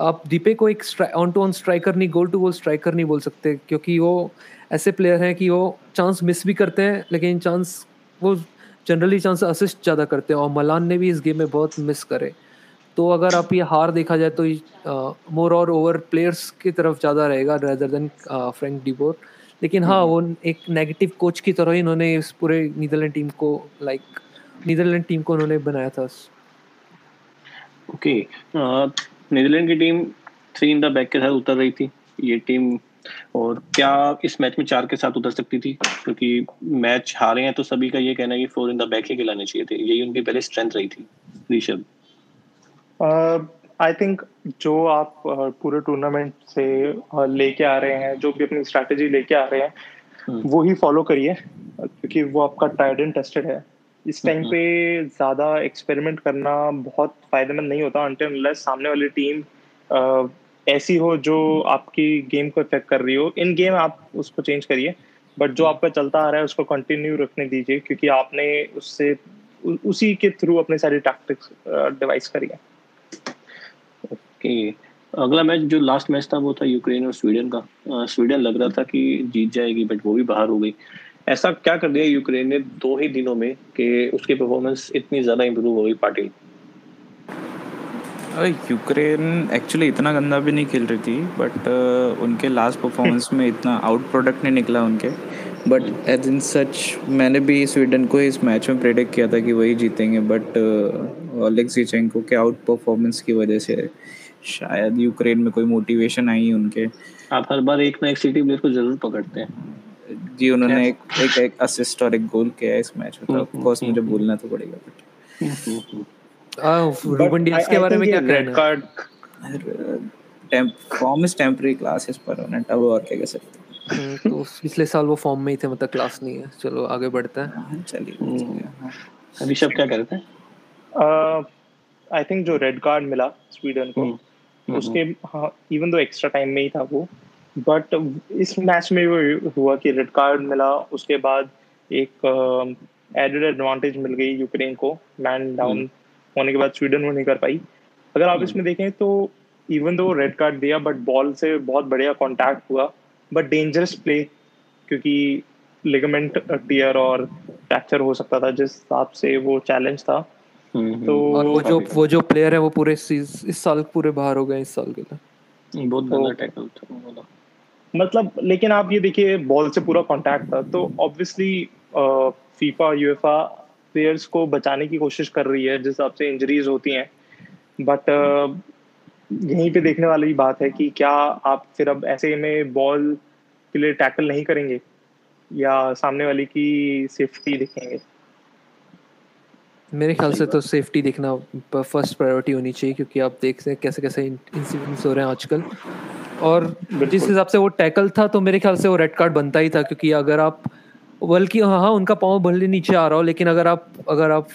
आप दीपे को एक ऑन टू ऑन स्ट्राइकर नहीं गोल टू गोल स्ट्राइकर नहीं बोल सकते क्योंकि वो ऐसे प्लेयर हैं कि वो चांस मिस भी करते हैं लेकिन चांस वो जनरली चांस असिस्ट ज़्यादा करते हैं और मलान ने भी इस गेम में बहुत मिस करे। तो अगर आप ये हार देखा जाए तो मोर और ओवर प्लेयर्स की तरफ़ ज़्यादा रहेगा रेदर देन फ्रैंक डिबोर लेकिन हाँ वो एक नेगेटिव कोच की तरह ही इन्होंने इस पूरे नीदरलैंड टीम को लाइक नीदरलैंड टीम को उन्होंने बनाया था। ओके नीदरलैंड की team three in the back के साथ उतर रही थी। ये टीम और क्या इस मैच में चार के साथ उतर सकती थी? क्योंकि मैच हारे हैं तो सभी का ये कहना है कि फोर इन द बैक ही खिलाने चाहिए थे। यही उनकी पहले स्ट्रेंथ रही थी ऋषभ। आई थिंक जो आप पूरे टूर्नामेंट से लेके आ रहे हैं जो भी अपनी स्ट्रैटेजी लेके आ रहे हैं। वो ही फॉलो करिए क्योंकि वो आपका टाइड एंड टेस्टेड है इस टाइम हम्म। पे ज़्यादा एक्सपेरिमेंट करना बहुत फ़ायदेमंद नहीं होता अनटिल सामने वाली टीम ऐसी हो जो आपकी गेम को इफ़ेक्ट कर रही हो इन गेम आप उसको चेंज करिए बट जो। आपका चलता आ रहा है उसको कंटिन्यू रखने दीजिए क्योंकि आपने उससे उसी के थ्रू अपने सारी टैक्टिक्स डिवाइस करिए ओके अगला मैच जो लास्ट मैच था वो था यूक्रेन और स्वीडन का। स्वीडन लग रहा था कि जीत जाएगी बट वो भी बाहर हो गई। ऐसा क्या कर दिया यूक्रेन ने दो ही दिनों में कि उसकी परफॉर्मेंस इतनी ज़्यादा इंप्रूव हो गई पाटिल? यूक्रेन एक्चुअली इतना गंदा भी नहीं खेल रही थी बट उनके लास्ट परफॉर्मेंस में इतना आउट प्रोडक्ट नहीं निकला उनके। बट एज इन सच मैंने भी स्वीडन को इस मैच में प्रेडिक्ट किया था कि वही जीतेंगे बट ओलेक्सिचेंको के आउट परफॉर्मेंस की वजह से शायद यूक्रेन में कोई मोटिवेशन आई उनके। आप हर बार एक ना एक सिटी प्लेयर को ज़रूर पकड़ते हैं। जी उन्होंने एक एक एक असिस्ट और एक गोल किया इस मैच में तो ऑफ़ कोर्स मुझे बोलना तो पड़ेगा बट रूबन डियास के बारे में क्या कहना card temp form is temporary classes पर उन्हें अब और क्या कह सकते हम्म, तो पिछले साल वो फॉर्म में ही थे मतलब क्लास नहीं है। चलो आगे बढ़ते हैं। हाँ, चलिए हम्म। ऋषभ क्या कर रहे थे आई थिंक जो रेड कार्ड मिला स्वीडन को हम्म, उसके हाँ इवन दो एक्स्ट्रा टाइम में ही था वो बट इस मैच में वो हुआ कि रेड कार्ड मिला उसके बाद एक एडेड एडवांटेज मिल गई यूक्रेन को मैन डाउन होने के बाद स्वीडन वो नहीं कर पाई। अगर आप इसमें देखें तो इवन दो रेड कार्ड दिया बट बॉल से बहुत बढ़िया कांटेक्ट हुआ बट डेंजरस प्ले क्योंकि लिगामेंट टीयर और फ्रैक्चर हो सकता था जिस हिसाब से वो चैलेंज था। हम्म, तो और वो जो वो जो प्लेयर है वो पूरे इस साल पूरे बाहर हो गए इस साल के लिए बहुत गंदा टैकल था मतलब लेकिन आप ये देखिए बॉल से पूरा कांटेक्ट था तो ऑब्वियसली फीफा यूएफआ प्लेयर्स को बचाने की कोशिश कर रही है जिस हिसाब से इंजरीज होती हैं। बट यहीं पे देखने वाली बात है कि क्या आप फिर अब ऐसे में बॉल के लिए टैकल नहीं करेंगे? या सामने वाले की सेफ्टी देखेंगे? मेरे ख्याल से तो सेफ्टी देखना फ़र्स्ट प्रायोरिटी होनी चाहिए क्योंकि आप देख सकते हैं कैसे कैसे इंसिडेंट्स हो रहे हैं आजकल। और जिस हिसाब से वो टैकल था तो मेरे ख्याल से वो रेड कार्ड बनता ही था क्योंकि अगर आप बल्कि हाँ हाँ उनका पाँव भले नीचे आ रहा हो लेकिन अगर आप अगर आप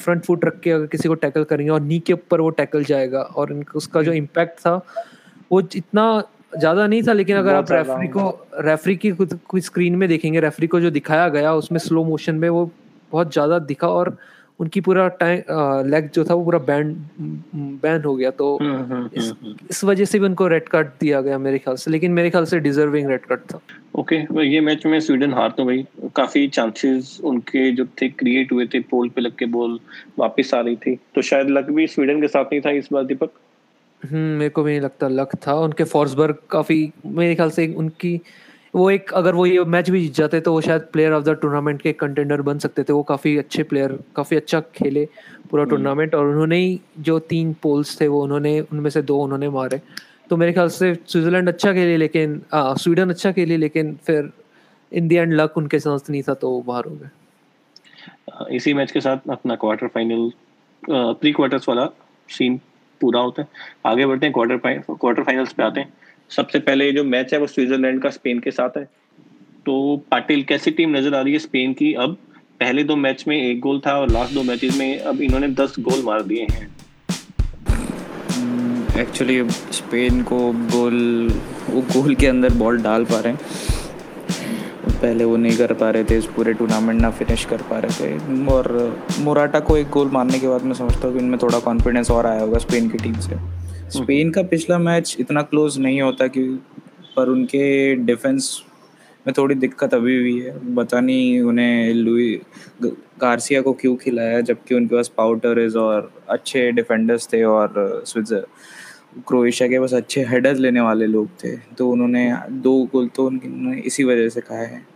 फ्रंट फुट रख के अगर किसी को टैकल करेंगे और नी के ऊपर वो टैकल जाएगा और उसका जो इम्पैक्ट था वो इतना ज़्यादा नहीं था लेकिन अगर आप रेफरी को रेफरी की कोई स्क्रीन में देखेंगे रेफरी को जो दिखाया गया उसमें स्लो मोशन में वो बहुत ज़्यादा दिखा और उनकी पूरा टाइम लेग जो था वो पूरा बैन बैन हो गया तो हम्म, हम्म, इस, हम्म, इस वजह से भी उनको रेड कार्ड दिया गया मेरे ख्याल से लेकिन मेरे ख्याल से डिजर्विंग रेड कार्ड था। ओके okay, ये मैच में स्वीडन हार तो गई। काफ़ी चांसेस उनके जो थे क्रिएट हुए थे पोल पे लग के बॉल वापस आ रही थी। तो शायद लक भी स्वीडन के साथ नहीं था इस बार दीपक? हम्म मेरे को भी नहीं लगता लक था। उनके फॉर्सबर्ग काफ़ी मेरे ख्याल से उनकी वो एक अगर वो ये मैच भी जीत जाते तो वो शायद प्लेयर ऑफ़ द टूर्नामेंट के कंटेंडर बन सकते थे। वो काफ़ी अच्छे प्लेयर काफ़ी अच्छा खेले पूरा टूर्नामेंट हम्म। और उन्होंने ही जो तीन पोल्स थे वो उन्होंने उनमें से दो उन्होंने मारे। तो मेरे ख्याल से स्विट्जरलैंड अच्छा खेले लेकिन स्वीडन अच्छा खेली लेकिन फिर इन दी एंड लक उनके साथ नहीं था तो बाहर हो गए। इसी मैच के साथ अपना क्वार्टर फाइनल प्री क्वार्टर्स वाला सीन पूरा होता है। आगे बढ़ते हैं क्वार्टर क्वार्टर फाइनल्स पे आते हैं। सबसे पहले जो मैच है वो स्विट्जरलैंड का स्पेन के साथ है। तो पाटिल, कैसी टीम नज़र आ रही है स्पेन की? अब पहले दो मैच में एक गोल था और लास्ट दो मैचेस में अब इन्होंने दस गोल मार दिए हैं। एक्चुअली स्पेन को गोल, वो गोल के अंदर बॉल डाल पा रहे हैं। पहले वो नहीं कर पा रहे थे, इस पूरे टूर्नामेंट ना फिनिश कर पा रहे थे। और मोराटा को एक गोल मारने के बाद मैं समझता हूँ कि इनमें थोड़ा कॉन्फिडेंस और आया होगा स्पेन की टीम से। स्पेन हम्म। का पिछला मैच इतना क्लोज नहीं होता कि, पर उनके डिफेंस में थोड़ी दिक्कत अभी भी है। पता नहीं उन्हें लुई, गार्सिया को क्यों खिलाया, जबकि उनके पास पाउटर्स और अच्छे डिफेंडर्स थे और स्विट्जर, क्रोएशिया के पास अच्छे हेडर्स लेने वाले लोग थे। तो उन्होंने दो गोल तो उन्होंने इसी वजह से खाए हैं।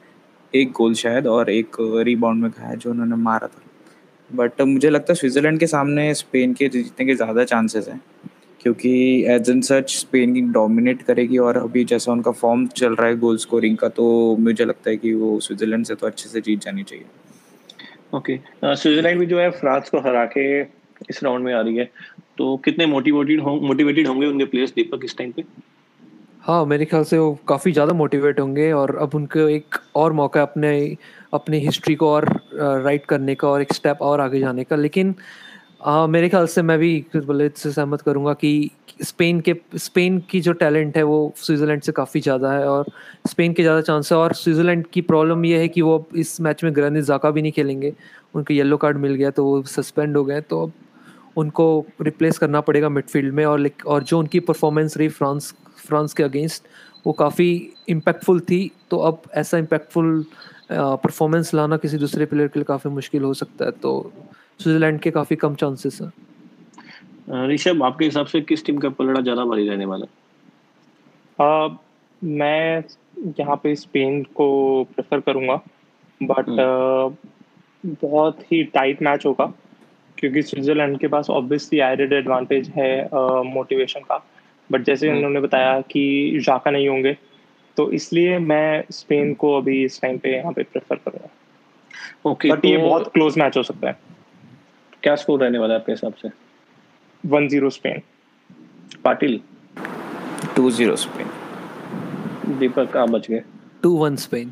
एक गोल शायद और एक रीबाउंड में खाया जो उन्होंने मारा था। बट मुझे लगता है स्विट्ज़रलैंड के सामने स्पेन के जीतने के ज़्यादा चांसेस हैं क्योंकि as an such Spain dominate करेगी और अभी जैसा उनका फॉर्म चल रहा है गोल स्कोरिंग का तो मुझे लगता है कि वो स्विट्ज़रलैंड से तो अच्छे से जीत जानी चाहिए। ओके स्विट्ज़रलैंड भी जो है फ्रांस को हरा के इस राउंड में आ रही है। तो कितने मोटिवेटेड हो मोटिवेटेड होंगे उनके प्लेयर्स दीपक इस टाइम पे? हाँ मेरे ख्याल से वो काफ़ी ज़्यादा मोटिवेट होंगे और अब उनको एक और मौका अपने अपनी हिस्ट्री को और राइट करने का और एक स्टेप और आगे जाने का। लेकिन आ, मेरे ख्याल से मैं भी बोले से सहमत करूँगा कि स्पेन के स्पेन की जो टैलेंट है वो स्विट्ज़रलैंड से काफ़ी ज़्यादा है और स्पेन के ज़्यादा चांस है और स्विट्ज़रलैंड की प्रॉब्लम ये है कि वो अब इस मैच में ग्रैनिस जाका भी नहीं खेलेंगे। उनको येलो कार्ड मिल गया तो वो सस्पेंड हो गए तो अब उनको रिप्लेस करना पड़ेगा मिडफील्ड में और और जो उनकी परफॉर्मेंस रही फ्रांस फ्रांस के अगेंस्ट वो काफ़ी इम्पैक्टफुल थी। तो अब ऐसा इम्पैक्टफुल परफॉर्मेंस लाना किसी दूसरे प्लेयर के लिए काफ़ी मुश्किल हो सकता है तो स्विट्जरलैंड के काफ़ी कम चांसेस हैं। ऋषभ आपके हिसाब से किस टीम का पलड़ा ज़्यादा भारी रहने वाला है? uh, मैं यहाँ पे स्पेन को प्रेफर करूँगा बट uh, बहुत ही टाइट मैच होगा क्योंकि स्विट्जरलैंड के पास ऑब्वियसली एडेड एडवांटेज है मोटिवेशन uh, का। बट जैसे हम्म। उन्होंने बताया कि जाका नहीं होंगे तो इसलिए मैं स्पेन को अभी इस टाइम पे यहाँ पे प्रेफर करूँगा। ओके बट तो ये बहुत क्लोज मैच हो सकता है। क्या स्कोर रहने वाला है आपके हिसाब से? One zero Spain. Patil. Two zero Spain. Deepak आप बच गए। Two one Spain.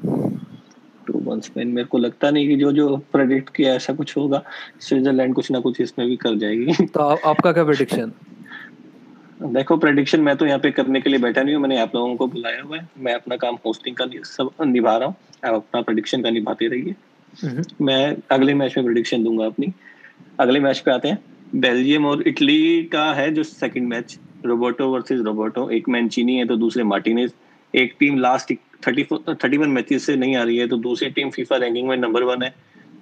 Two one Spain. मेरे को लगता नहीं कि जो जो प्रेडिक्ट किया ऐसा कुछ होगा। स्विट्जरलैंड कुछ ना कुछ इसमें भी कर जाएगी। तो आ, आपका क्या प्रेडिक्शन देखो प्रेडिक्शन मैं तो यहाँ पे करने के लिए बैठा नहीं हूँ। मैंने आप लोगों को बुलाया हुआ है। मैं अपना काम होस्टिंग का सब निभा रहा हूँ। आप अपना प्रेडिक्शन का निभाते रहिए। हम्म। मैं अगले मैच में प्रेडिक्शन दूँगा अपनी। अगले मैच पे आते हैं। बेल्जियम और इटली का है जो second match Roberto versus Roberto. एक मैंचीनी है तो दूसरे मार्टिनेज एक team last thirty thirty one matches से नहीं आ रही है तो दूसरी टीम फीफा रैंकिंग में नंबर वन है।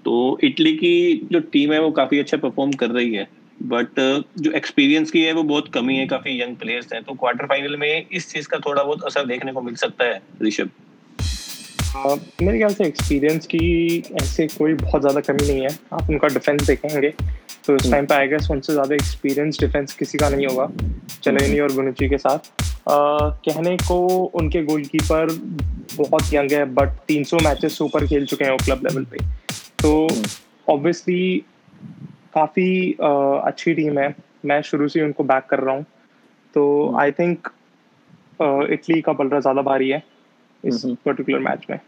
तो इटली की जो टीम है, वो काफ़ी अच्छा परफॉर्म कर रही है। बट जो एक्सपीरियंस की है, वो बहुत कमी है काफ़ी यंग प्लेयर्स हैं। तो क्वार्टर फाइनल में इस चीज़ का थोड़ा बहुत असर देखने को मिल सकता है, ऋषभ। Uh, मेरे ख्याल से एक्सपीरियंस की ऐसे कोई बहुत ज़्यादा कमी नहीं है। आप उनका डिफेंस देखेंगे तो इस टाइम पे आएगा उनसे ज़्यादा एक्सपीरियंस डिफेंस किसी का नहीं होगा चलेनी और गुनुची के साथ। uh, कहने को उनके गोलकीपर बहुत यंग है बट 300 मैचेस ऊपर खेल चुके हैं वो क्लब लेवल पे। तो ऑब्वियसली काफ़ी अच्छी टीम है। मैं शुरू से उनको बैक कर रहा हूँ। तो आई थिंक इटली का पलरा ज़्यादा भारी है। इस पर्टिकुलर मैच में।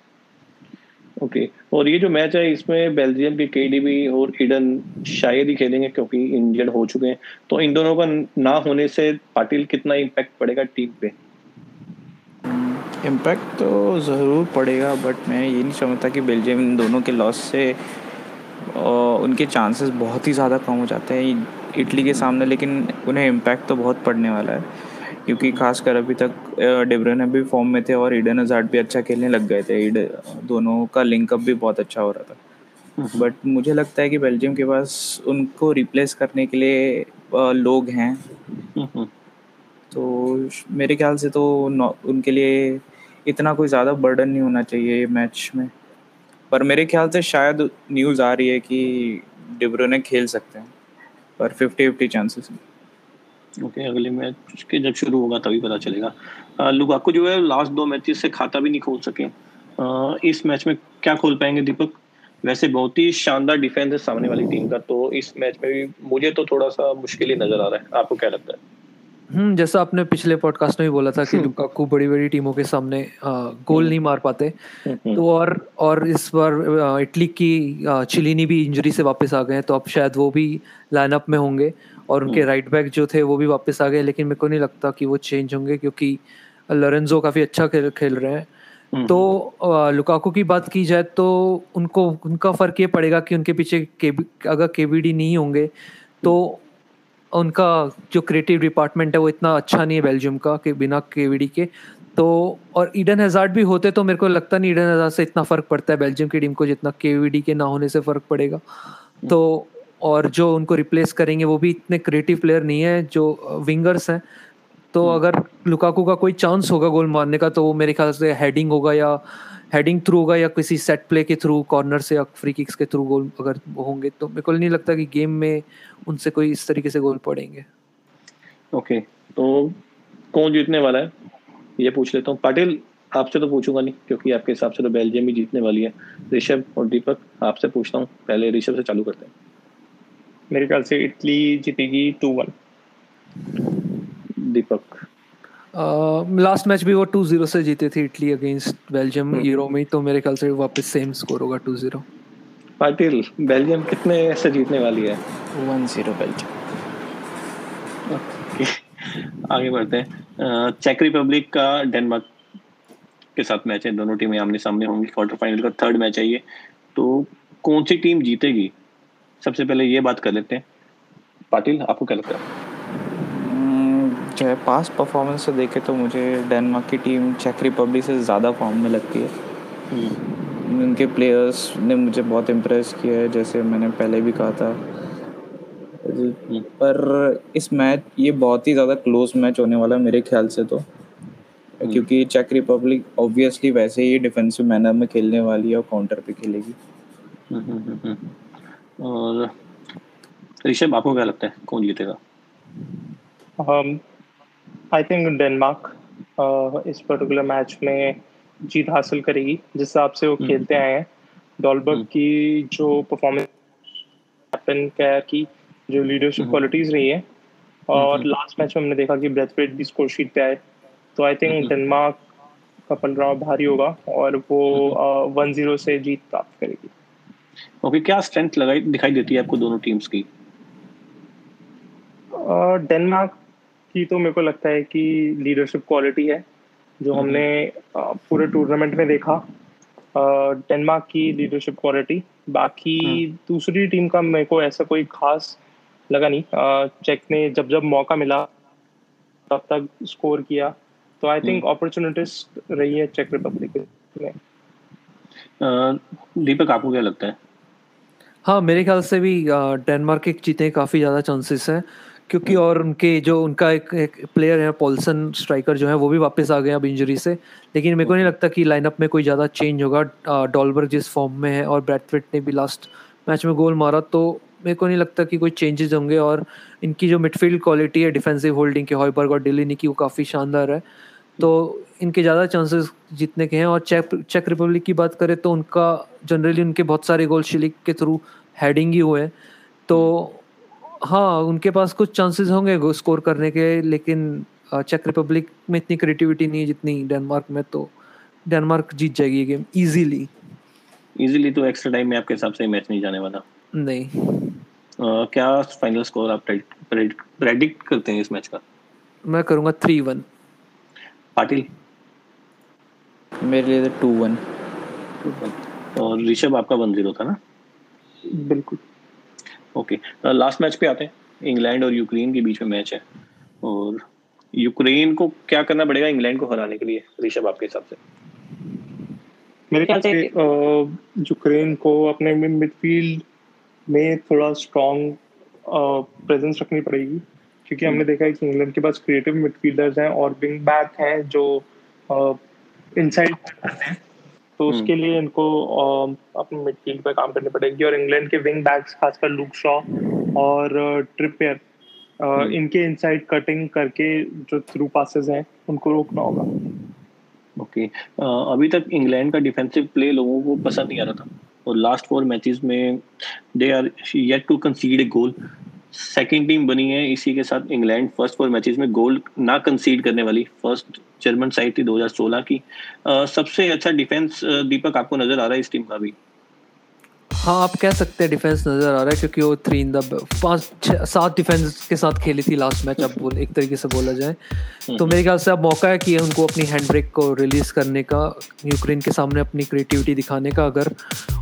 Okay okay. और ये जो मैच है इसमें बेल्जियम के केडीबी और ईडन शायद ही खेलेंगे क्योंकि इंजर्ड हो चुके हैं। तो इन दोनों का ना होने से पाटिल कितना इम्पैक्ट पड़ेगा टीम पे? इम्पैक्ट तो ज़रूर पड़ेगा बट मैं ये नहीं समझता कि बेल्जियम इन दोनों के लॉस से उनके चांसेस बहुत ही ज़्यादा कम हो जाते हैं इटली के सामने लेकिन उन्हें इम्पैक्ट तो बहुत पड़ने वाला है। क्योंकि खासकर अभी तक डिब्रन भी फॉर्म में थे और ईडन हजार्ड भी अच्छा खेलने लग गए थे। इड दोनों का लिंकअप भी बहुत अच्छा हो रहा था। बट हम्म। मुझे लगता है कि बेल्जियम के पास उनको रिप्लेस करने के लिए लोग हैं। हम्म। तो मेरे ख्याल से तो उनके लिए इतना कोई ज़्यादा बर्डन नहीं होना चाहिए ये मैच में। पर मेरे ख्याल से शायद न्यूज़ आ रही है कि डिब्रोने खेल सकते हैं। पर fifty fifty chances okay okay, अगले मैच के जब शुरू होगा तभी पता चलेगा। लुकाकू जो है लास्ट दो मैचेस से खाता भी नहीं खोल सके। आ, इस मैच में क्या खोल पाएँगे दीपक? वैसे बहुत ही शानदार डिफेंस है सामने वाली टीम का तो इस मैच में भी मुझे तो थोड़ा सा मुश्किल ही नज़र आ रहा है। आपको क्या लगता है? हम्म जैसा आपने पिछले पॉडकास्ट में भी बोला था कि हम्म। लुकाकू बड़ी बड़ी टीमों के सामने गोल हम्म। नहीं मार पाते। हम्म, तो और और इस बार इटली की चिलीनी भी इंजरी से वापस आ गए हैं तो अब शायद वो भी लाइनअप में होंगे। और उनके राइट बैक जो थे वो भी वापस आ गए लेकिन मेरे को नहीं लगता कि वो चेंज होंगे क्योंकि लोरेंजो काफ़ी अच्छा खेल खेल रहे हैं। तो लुकाकू की बात की जाए तो उनको उनका फ़र्क ये पड़ेगा कि उनके पीछे के, अगर केबीडी नहीं होंगे तो उनका जो क्रिएटिव डिपार्टमेंट है वो इतना अच्छा नहीं है बेल्जियम का कि बिना केवीडी के। तो और ईडन हजार्ड भी होते तो मेरे को लगता नहीं ईडन हजार्ड से इतना फ़र्क पड़ता है बेल्जियम की टीम को जितना केवीडी के ना होने से फ़र्क पड़ेगा। तो और जो उनको रिप्लेस करेंगे वो भी इतने क्रिएटिव प्लेयर नहीं है जो विंगर्स हैं। तो हम्म। अगर लुकाकू का कोई चांस होगा गोल मारने का तो वो मेरे ख्याल से हेडिंग होगा या हेडिंग थ्रू होगा या किसी सेट प्ले के थ्रू कॉर्नर से या फ्री किक्स के थ्रू गोल अगर होंगे तो मेरे को नहीं लगता कि गेम में उनसे कोई इस तरीके से गोल पड़ेंगे। ओके तो कौन जीतने वाला है? ये पूछ लेता हूँ। पाटिल आपसे तो पूछूँगा नहीं क्योंकि आपके हिसाब से तो बेल्जियम ही जीतने वाली है। ऋषभ और दीपक आपसे पूछता हूँ। पहले ऋषभ से चालू करते हैं। मेरे ख्याल से इटली जीतेगी two one Deepak. Last match भी वो टू ज़ीरो से जीते थे इटली अगेंस्ट बेल्जियम यूरो में तो मेरे ख्याल से वापस सेम स्कोर होगा टू ज़ीरो पाटिल बेल्जियम कितने से जीतने वाली है? वन ज़ीरो बेल्जियम आगे बढ़ते हैं। चेक रिपब्लिक का डेनमार्क के साथ मैच है दोनों टीमें आमने सामने होंगी। क्वार्टर फाइनल का थर्ड मैच है ये। तो कौन सी टीम जीतेगी? सबसे पहले ये बात कर लेते हैं। पाटिल आपको क्या लगता है? जो है पास परफॉर्मेंस से देखे तो मुझे डेनमार्क की टीम चेक रिपब्लिक से ज़्यादा फॉर्म में लगती है। हम्म। उनके प्लेयर्स ने मुझे बहुत इम्प्रेस किया है जैसे मैंने पहले भी कहा था। पर इस मैच ये बहुत ही ज़्यादा क्लोज मैच होने वाला है मेरे ख्याल से तो। हम्म। क्योंकि चेक रिपब्लिक ऑब्वियसली वैसे ही डिफेंसिव मैनर में खेलने वाली है और काउंटर पे खेलेगी। हम्म, और ऋषभ आपको क्या लगता है? कौन जीतेगा? आई थिंक डेनमार्क इस पर्टिकुलर मैच में जीत हासिल करेगी। जिस हिसाब से वो हम्म। खेलते आए हैं डॉलबर्ग हम्म। की जो परफॉर्मेंस कैप्टन कैर की जो लीडरशिप क्वालिटीज हम्म। रही है और लास्ट मैच में हमने देखा कि ब्रेथवेट भी स्कोर शीट पे आए। तो आई थिंक डेनमार्क का पलड़ा भारी होगा और वो वन ज़ीरो से जीत प्राप्त करेगी। ओके क्या स्ट्रेंथ लगाई दिखाई देती है आपको दोनों टीम्स की? डेनमार्क की तो मेरे को लगता है कि लीडरशिप क्वालिटी है जो हम्म। हमने पूरे टूर्नामेंट में देखा। डेनमार्क की लीडरशिप क्वालिटी बाकी हम्म। दूसरी टीम का मेरे को ऐसा कोई खास लगा नहीं। चेक ने जब जब मौका मिला तब तक स्कोर किया। तो आई थिंक अपॉर्चुनिटीज़ रही है चेक रिपब्लिक में। दीपक आपको क्या लगता है? हाँ मेरे ख्याल से भी डेनमार्क के जीतने काफ़ी ज़्यादा चांसेस हैं क्योंकि और उनके जो उनका एक, एक प्लेयर है पॉल्सन स्ट्राइकर जो है वो भी वापस आ गए अब इंजरी से। लेकिन मेरे को नहीं लगता कि लाइनअप में कोई ज़्यादा चेंज होगा। डॉलबर्ग जिस फॉर्म में है और ब्रैडफिट ने भी लास्ट मैच में गोल मारा तो मेरे को नहीं लगता कि कोई चेंजेस होंगे। और इनकी जो मिडफील्ड क्वालिटी है डिफेंसिव होल्डिंग के हॉयबर्ग और डिलीनी की वो काफ़ी शानदार है। तो इनके ज़्यादा चांसेस जीतने के हैं। और चेक चेक रिपब्लिक की बात करें तो उनका जनरली उनके बहुत सारे गोल शिलिक के थ्रू हेडिंग ही हुए हैं। तो हाँ उनके पास कुछ चांसेस होंगे स्कोर करने के लेकिन चेक रिपब्लिक में इतनी क्रिएटिविटी नहीं है जितनी डेनमार्क में तो डेनमार्क जीत जाएगी ये गेम इजीली इजीली तो एक्स्ट्रा टाइम में आपके हिसाब से मैच नहीं जाने वाला। नहीं। uh, क्या फाइनल स्कोर आप प्रेडिक्ट करते हैं इस मैच का? मैं करूँगा थ्री वन पाटिल? मेरे लिए तो टू वन और ऋषभ आपका वन ज़ीरो था ना? बिल्कुल। ओके लास्ट मैच पे आते हैं। इंग्लैंड और यूक्रेन के बीच में मैच है। और यूक्रेन को क्या करना पड़ेगा इंग्लैंड को हराने के लिए ऋषभ आपके हिसाब से? मेरे ख्याल से यूक्रेन को अपने मिडफील्ड में थोड़ा स्ट्रॉन्ग प्रेजेंस रखनी पड़ेगी। क्योंकि हमने देखा है कि इंग्लैंड के पास क्रिएटिव मिडफील्डर्स हैं और विंग बैक हैं जो इनसाइड हैं। तो हम्म। उसके लिए इनको अपने मिडफील्ड पे काम करनी पड़ेगी और इंग्लैंड के विंग बैक्स खासकर लूक शॉ और ट्रिपेयर हम्म। इनके इनसाइड कटिंग करके जो थ्रू पासेस हैं उनको रोकना होगा। ओके अभी तक इंग्लैंड का डिफेंसिव प्ले लोगों को पसंद नहीं आ रहा था। और लास्ट फोर मैचेस में they are yet to concede a goal second team बनी है इसी के साथ इंग्लैंड फ़र्स्ट फोर मैचेस में गोल ना कंसीड करने वाली फ़र्स्ट जर्मन साइड थी 2016 की। सबसे अच्छा डिफेंस दीपक आपको नज़र आ रहा है इस टीम का भी। हाँ आप कह सकते हैं डिफेंस नज़र आ रहा है क्योंकि वो थ्री इन द पाँच सात डिफेंस के साथ खेली थी लास्ट मैच अब बोल एक तरीके से बोला जाए। हम्म। तो मेरे ख्याल से अब मौका है कि उनको अपनी हैंड ब्रेक को रिलीज़ करने का यूक्रेन के सामने अपनी क्रिएटिविटी दिखाने का अगर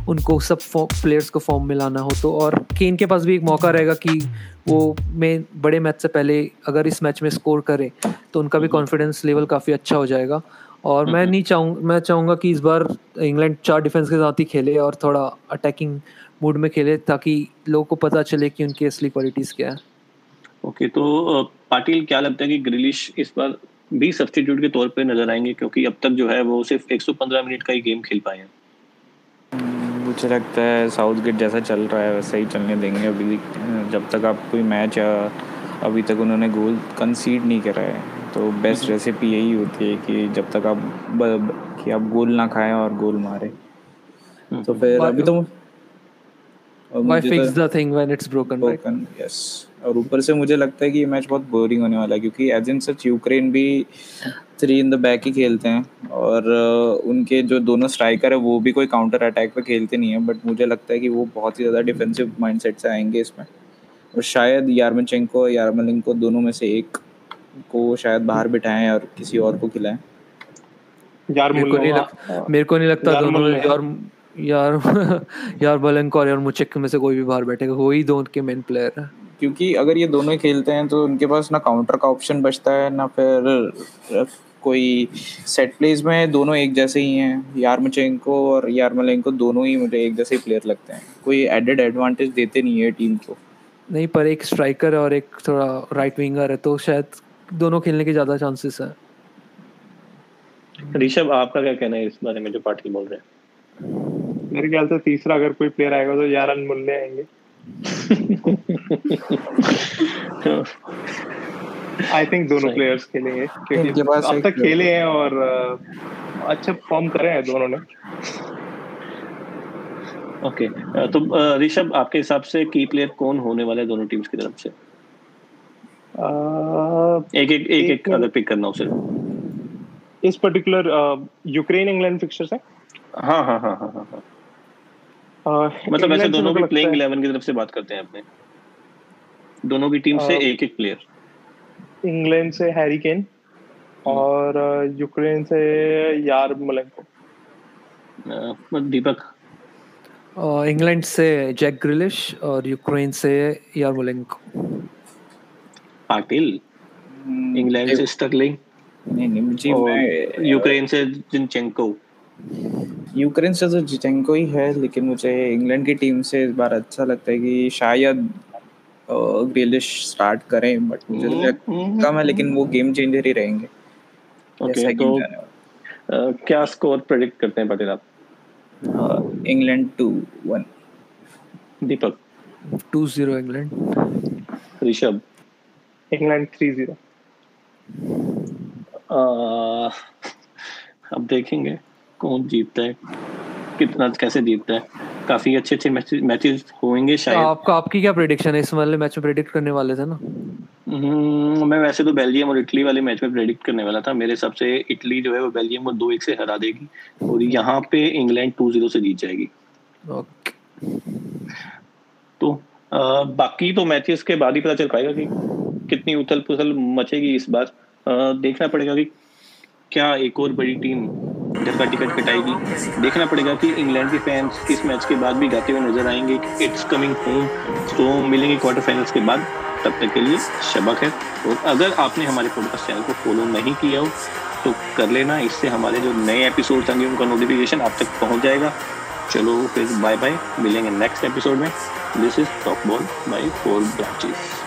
उनको सब प्लेयर्स को फॉर्म में लाना हो तो। और केन के पास भी एक मौका रहेगा कि वो में बड़े मैच से पहले अगर इस मैच में स्कोर करें तो उनका भी कॉन्फिडेंस लेवल काफ़ी अच्छा हो जाएगा। और मैं नहीं चाहूँ मैं चाहूँगा कि इस बार इंग्लैंड चार डिफेंस के साथ ही खेले और थोड़ा अटैकिंग मूड में खेले ताकि लोगों को पता चले कि उनकी असली क्वालिटीज़ क्या है। ओके okay, तो पाटिल क्या लगता है कि ग्रिलिश इस बार भी सब्सटीट्यूट के तौर पे नज़र आएँगे? क्योंकि अब तक जो है वो सिर्फ़ 115 मिनट का ही गेम खेल पाए हैं। मुझे लगता है साउथ गेट जैसा चल रहा है वैसा ही चलने देंगे अभी जब तक आप कोई मैच अभी तक उन्होंने गोल कंसीड नहीं करा है। तो बेस्ट रेसिपी यही होती है कि जब तक आप ब, ब, कि आप गोल ना खाएँ और गोल मारे हम्म। तो फिर अभी तो Why fix the thing when it's broken, broken right? yes. और ऊपर से मुझे लगता है कि ये मैच बहुत बोरिंग होने वाला है क्योंकि एज इन सच यूक्रेन भी थ्री इन द बैक ही खेलते हैं और उनके जो दोनों स्ट्राइकर है वो भी कोई काउंटर अटैक पे खेलते नहीं है बट मुझे लगता है कि वो बहुत ही ज़्यादा डिफेंसिव माइंडसेट से आएँगे इसमें और शायद यारमचेंको यारमलिंको दोनों में से एक को शायद बाहर बिठाएँ और किसी और को खिलाएँ। यार मेरे को नहीं लग, मेरे को नहीं लगता दोनों यार यार यार बलेंको और यार मुचेक में से कोई भी बाहर बैठेगा। वो ही दो के मेन प्लेयर है। क्योंकि अगर ये दोनों ही खेलते हैं तो उनके पास ना काउंटर का ऑप्शन बचता है ना फिर कोई सेट प्लेस में दोनों एक जैसे ही हैं। यार मचेंको और यार मलेंको दोनों ही मुझे एक जैसे ही प्लेयर लगते हैं। कोई एडेड एडवांटेज देते नहीं है टीम को। नहीं पर एक स्ट्राइकर और एक थोड़ा राइट विंगर है तो शायद दोनों खेलने के ज़्यादा चांसेस है। ऋषभ आपका क्या कहना है इस बारे में जो पाटिल बोल रहे हैं? मेरे ख्याल से तीसरा अगर कोई प्लेयर आएगा तो यार अनमूल्य आएँगे। आई थिंक दोनों प्लेयर्स खेलेंगे क्योंकि अब तक खेले हैं और अच्छा फॉर्म करे हैं दोनों ने। Okay okay. तो ऋषभ आपके हिसाब से की प्लेयर कौन होने वाले दोनों टीम्स की तरफ़ से? एक एक एक एक अगर पिक करना उसे। इस पर्टिकुलर यूक्रेन इंग्लैंड फिक्चर्स है? हाँ हाँ हाँ हाँ हाँ। हाँ मतलब ऐसे दोनों की प्लेइंग 11 की तरफ़ से बात करते हैं अपने। दोनों की टीम से एक एक प्लेयर इंग्लैंड से हैरी केन और यूक्रेन से यार मलेंको दीपक इंग्लैंड से जैक ग्रिलिश और यूक्रेन से यार मोलेंको पाटिल इंग्लैंड से स्टर्लिंग नहीं नहीं मुझे यूक्रेन से जिनचेंको यूक्रेन से तो जिचेंको ही है लेकिन मुझे इंग्लैंड की टीम से इस बार अच्छा लगता है कि शायद ग्रिलिश स्टार्ट करें बट मुझे लगता हम्म, है लेकिन वो गेम चेंजर ही रहेंगे। ओके तो क्या स्कोर प्रेडिक्ट करते हैं पाटिल आप? England two one Deepak. Two zero England Rishabh. England three zero अब देखेंगे कौन जीतता है कितना कैसे जीतता है। काफ़ी अच्छे अच्छे मैचेस होंगे शायद। आपका आपकी क्या प्रेडिक्शन है? इस वाले मैच में प्रेडिक्ट करने वाले थे ना? हम्म, मैं वैसे तो बेल्जियम और इटली वाले मैच में प्रेडिक्ट करने वाला था। मेरे हिसाब से इटली जो है वो बेल्जियम को दो एक से हरा देगी और यहाँ पे इंग्लैंड टू ज़ीरो से जीत जाएगी। तो आ, बाकी तो मैचेस के बाद ही पता चल पाएगा कि कितनी उथल पुथल मचेगी इस बार। देखना पड़ेगा कि क्या एक और बड़ी टीम घर का टिकट कटाएगी। देखना पड़ेगा कि इंग्लैंड के फैंस इस मैच के बाद भी गाते हुए नज़र आएँगे। इट्स कमिंग होम तो मिलेंगे क्वार्टर फाइनल्स के बाद। तब तक के लिए शबक है। और अगर आपने हमारे पॉडकास्ट चैनल को फॉलो नहीं किया हो तो कर लेना। इससे हमारे जो नए एपिसोड आएँगे, उनका नोटिफिकेशन आप तक पहुँच जाएगा। चलो फिर बाय बाय मिलेंगे नेक्स्ट एपिसोड में। This is top ball by four branches